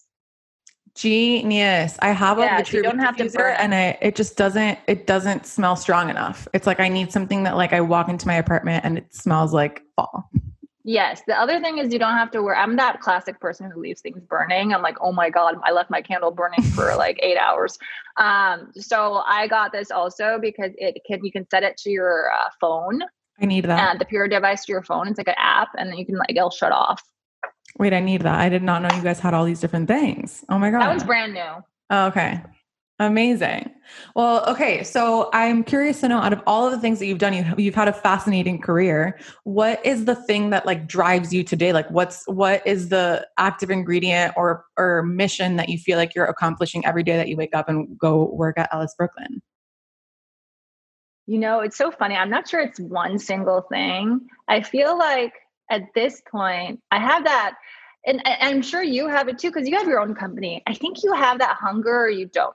Genius. I have Yeah, a so you don't have to burn. and I it just doesn't it doesn't smell strong enough. It's like I need something that like I walk into my apartment and it smells like fall. Yes. The other thing is you don't have to wear. I'm that classic person who leaves things burning. I'm like, oh my god, I left my candle burning for like eight hours. Um, so I got this also because it can you can set it to your uh, phone I need that. and the Pura device to your phone. It's like an app, and then you can like it'll shut off. Wait, I need that. I did not know you guys had all these different things. Oh my god. That one's brand new. Oh, okay. Amazing. Well, okay. So I'm curious to know out of all of the things that you've done, you, you've had a fascinating career. What is the thing that like drives you today? Like what's, what is the active ingredient or, or mission that you feel like you're accomplishing every day that you wake up and go work at Ellis Brooklyn? You know, it's so funny. I'm not sure it's one single thing. I feel like at this point, I have that, and I'm sure you have it too, because you have your own company. I think you have that hunger or you don't,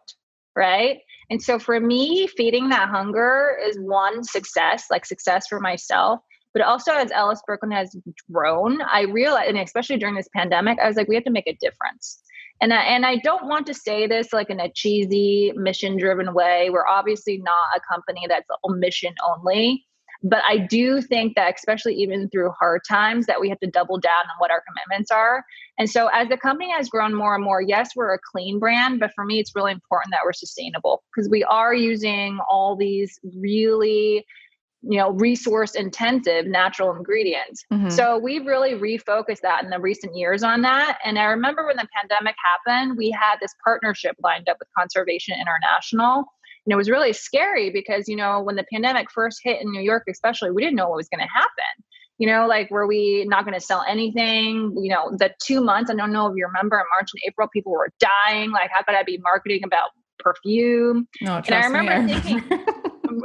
right? And so for me, feeding that hunger is one success, like success for myself. But also, as Ellis Brooklyn has grown, I realize, and especially during this pandemic, I was like, we have to make a difference. And I, and I don't want to say this like in a cheesy mission driven way. We're obviously not a company that's mission only, but I do think that especially even through hard times that we have to double down on what our commitments are. And so as the company has grown more and more, yes, we're a clean brand, but for me it's really important that we're sustainable because we are using all these really you know resource intensive natural ingredients Mhm. so we've really refocused that in the recent years on that. And I remember when the pandemic happened, we had this partnership lined up with Conservation International. And it was really scary because, you know, when the pandemic first hit in New York, especially, we didn't know what was going to happen. You know, like, were we not going to sell anything? You know, the two months, I don't know if you remember, in March and April, people were dying. Like, how could I be marketing about perfume? Oh, no, I trust me, remember thinking-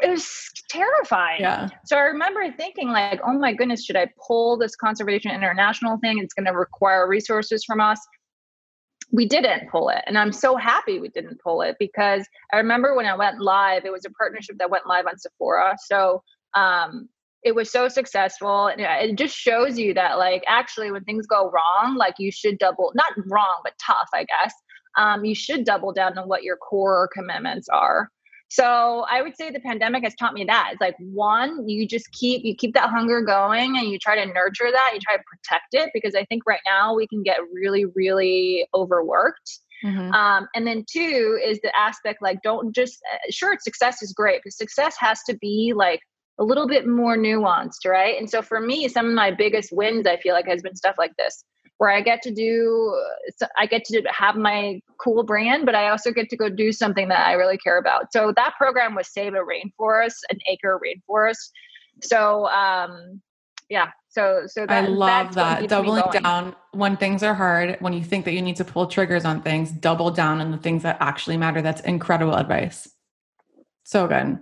It was terrifying. yeah. So I remember thinking, like, oh my goodness, should I pull this Conservation International thing? It's going to require resources from us. We didn't pull it. And I'm so happy we didn't pull it because I remember when I went live, it was a partnership that went live on Sephora. So um, it was so successful. And it just shows you that, like, actually, when things go wrong, like, you should double, not wrong, but tough, I guess. Um, you should double down on what your core commitments are. So I would say the pandemic has taught me that. It's like one, you just keep you keep that hunger going and you try to nurture that, you try to protect it because I think right now we can get really, really overworked. Mhm. Um, and then two is the aspect like don't just uh, sure success is great, but success has to be like a little bit more nuanced, right? And so for me, some of my biggest wins I feel like has been stuff like this where I get to do, I get to have my cool brand, but I also get to go do something that I really care about. So that program was Save a Rainforest, an acre rainforest. So, um, yeah, so so that, I love that. Doubling down when things are hard, when you think that you need to pull triggers on things, double down on the things that actually matter. That's incredible advice. So good.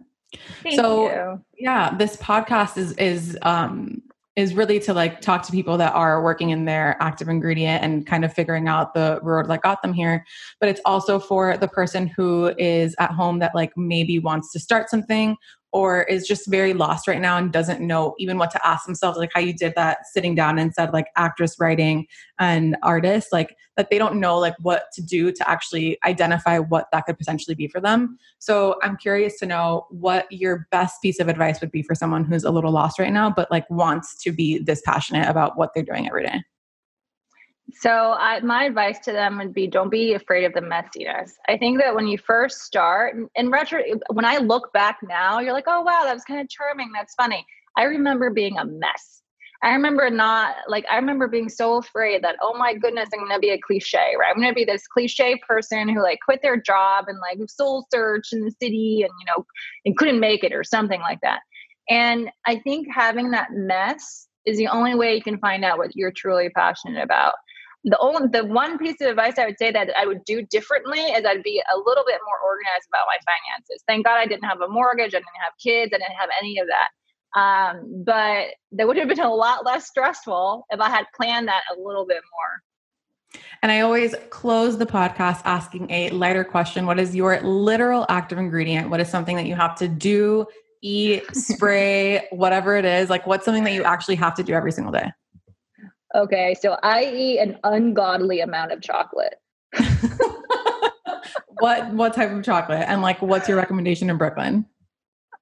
Thank So- you. Yeah, this podcast is is um is really to like talk to people that are working in their active ingredient and kind of figuring out the road that got them here. But it's also for the person who is at home that like maybe wants to start something or is just very lost right now and doesn't know even what to ask themselves, like how you did that sitting down and said like actress, writing, and artist, like that they don't know like what to do to actually identify what that could potentially be for them. So I'm curious to know what your best piece of advice would be for someone who's a little lost right now, but like wants to be this passionate about what they're doing every day. So, I, my advice to them would be don't be afraid of the messiness. I think that when you first start, in retro, when I look back now, you're like, oh, wow, that was kind of charming. That's funny. I remember being a mess. I remember not like, I remember being so afraid that, oh my goodness, I'm going to be a cliche, right? I'm going to be this cliche person who like quit their job and like soul search in the city and, you know, and couldn't make it or something like that. And I think having that mess is the only way you can find out what you're truly passionate about the only the one piece of advice I would say that I would do differently is I'd be a little bit more organized about my finances. Thank God I didn't have a mortgage, I didn't have kids, I didn't have any of that. Um, but that would have been a lot less stressful if I had planned that a little bit more. And I always close the podcast asking a lighter question. What is your literal active ingredient? What is something that you have to do, eat, spray, whatever it is? Like, what's something that you actually have to do every single day? Okay, so I eat an ungodly amount of chocolate. what what type of chocolate? And like what's your recommendation in Brooklyn?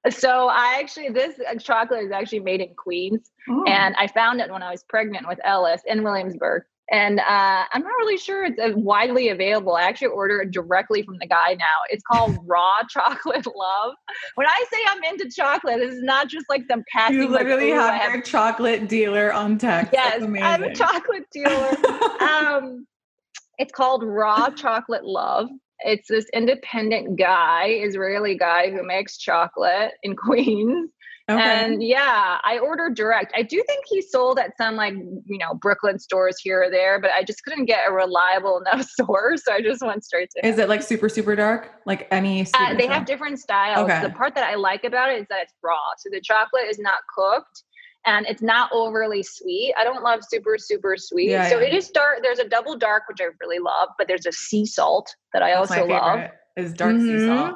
So I actually this chocolate is actually made in Queens mm. and I found it when I was pregnant with Ellis in Williamsburg. And uh, I'm not really sure it's uh, widely available. I actually order it directly from the guy now. It's called Raw Chocolate Love. When I say I'm into chocolate, this is not just like some passing. You literally like, have, have your chocolate dealer on text. Yes, I'm a chocolate dealer. um, it's called Raw Chocolate Love. It's this independent guy, Israeli guy who makes chocolate in Queens. Okay. And yeah, I ordered direct. I do think he sold at some like, you know, Brooklyn stores here or there, but I just couldn't get a reliable enough source. So I just went straight to Is it like super, super dark? Like any uh, They have different styles. Okay. The part that I like about it is that it's raw. So the chocolate is not cooked and it's not overly sweet. I don't love super, super sweet. Yeah, so yeah. it is dark. There's a double dark, which I really love, but there's a sea salt that I That's also love. Is dark mm-hmm. sea salt.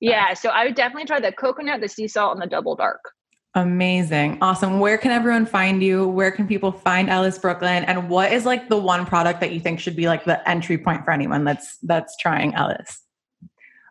Yeah, so I would definitely try the coconut, the sea salt, and the double dark. Amazing. Awesome. Where can everyone find you? Where can people find Ellis Brooklyn? And what is like the one product that you think should be like the entry point for anyone that's that's trying Ellis?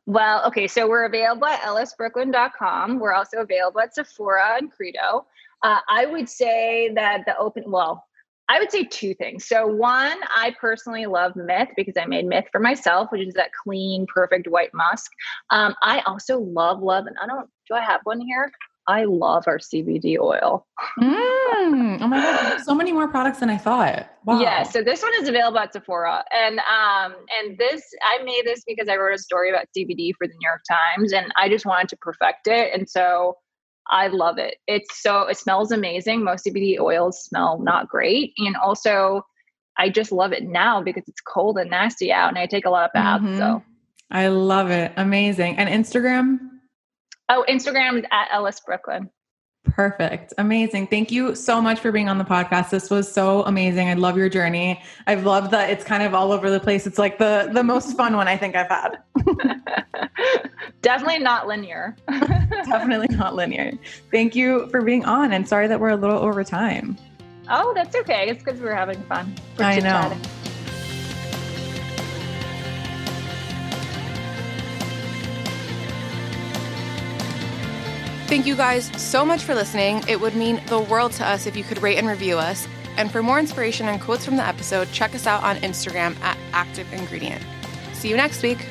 Well, okay, so we're available at ellisbrooklyn.com. We're also available at Sephora and Credo. Uh, I would say that the open, well, I would say two things. So, one, I personally love Myth because I made Myth for myself, which is that clean, perfect white musk. Um, I also love, love, and I don't, do I have one here? I love our CBD oil. mm, oh my god, so many more products than I thought. Wow. Yeah, so this one is available at Sephora, and um, and this I made this because I wrote a story about CBD for the New York Times, and I just wanted to perfect it, and so I love it. It's so it smells amazing. Most CBD oils smell not great, and also I just love it now because it's cold and nasty out, and I take a lot of baths. Mm-hmm. So I love it. Amazing. And Instagram. Oh, Instagram is at Ellis Brooklyn. Perfect. Amazing. Thank you so much for being on the podcast. This was so amazing. I love your journey. I've loved that it's kind of all over the place. It's like the the most fun one I think I've had. Definitely not linear. Definitely not linear. Thank you for being on and sorry that we're a little over time. Oh, that's okay. It's because we're having fun. We're I know. Thank you guys so much for listening. It would mean the world to us if you could rate and review us. And for more inspiration and quotes from the episode, check us out on Instagram at Active Ingredient. See you next week.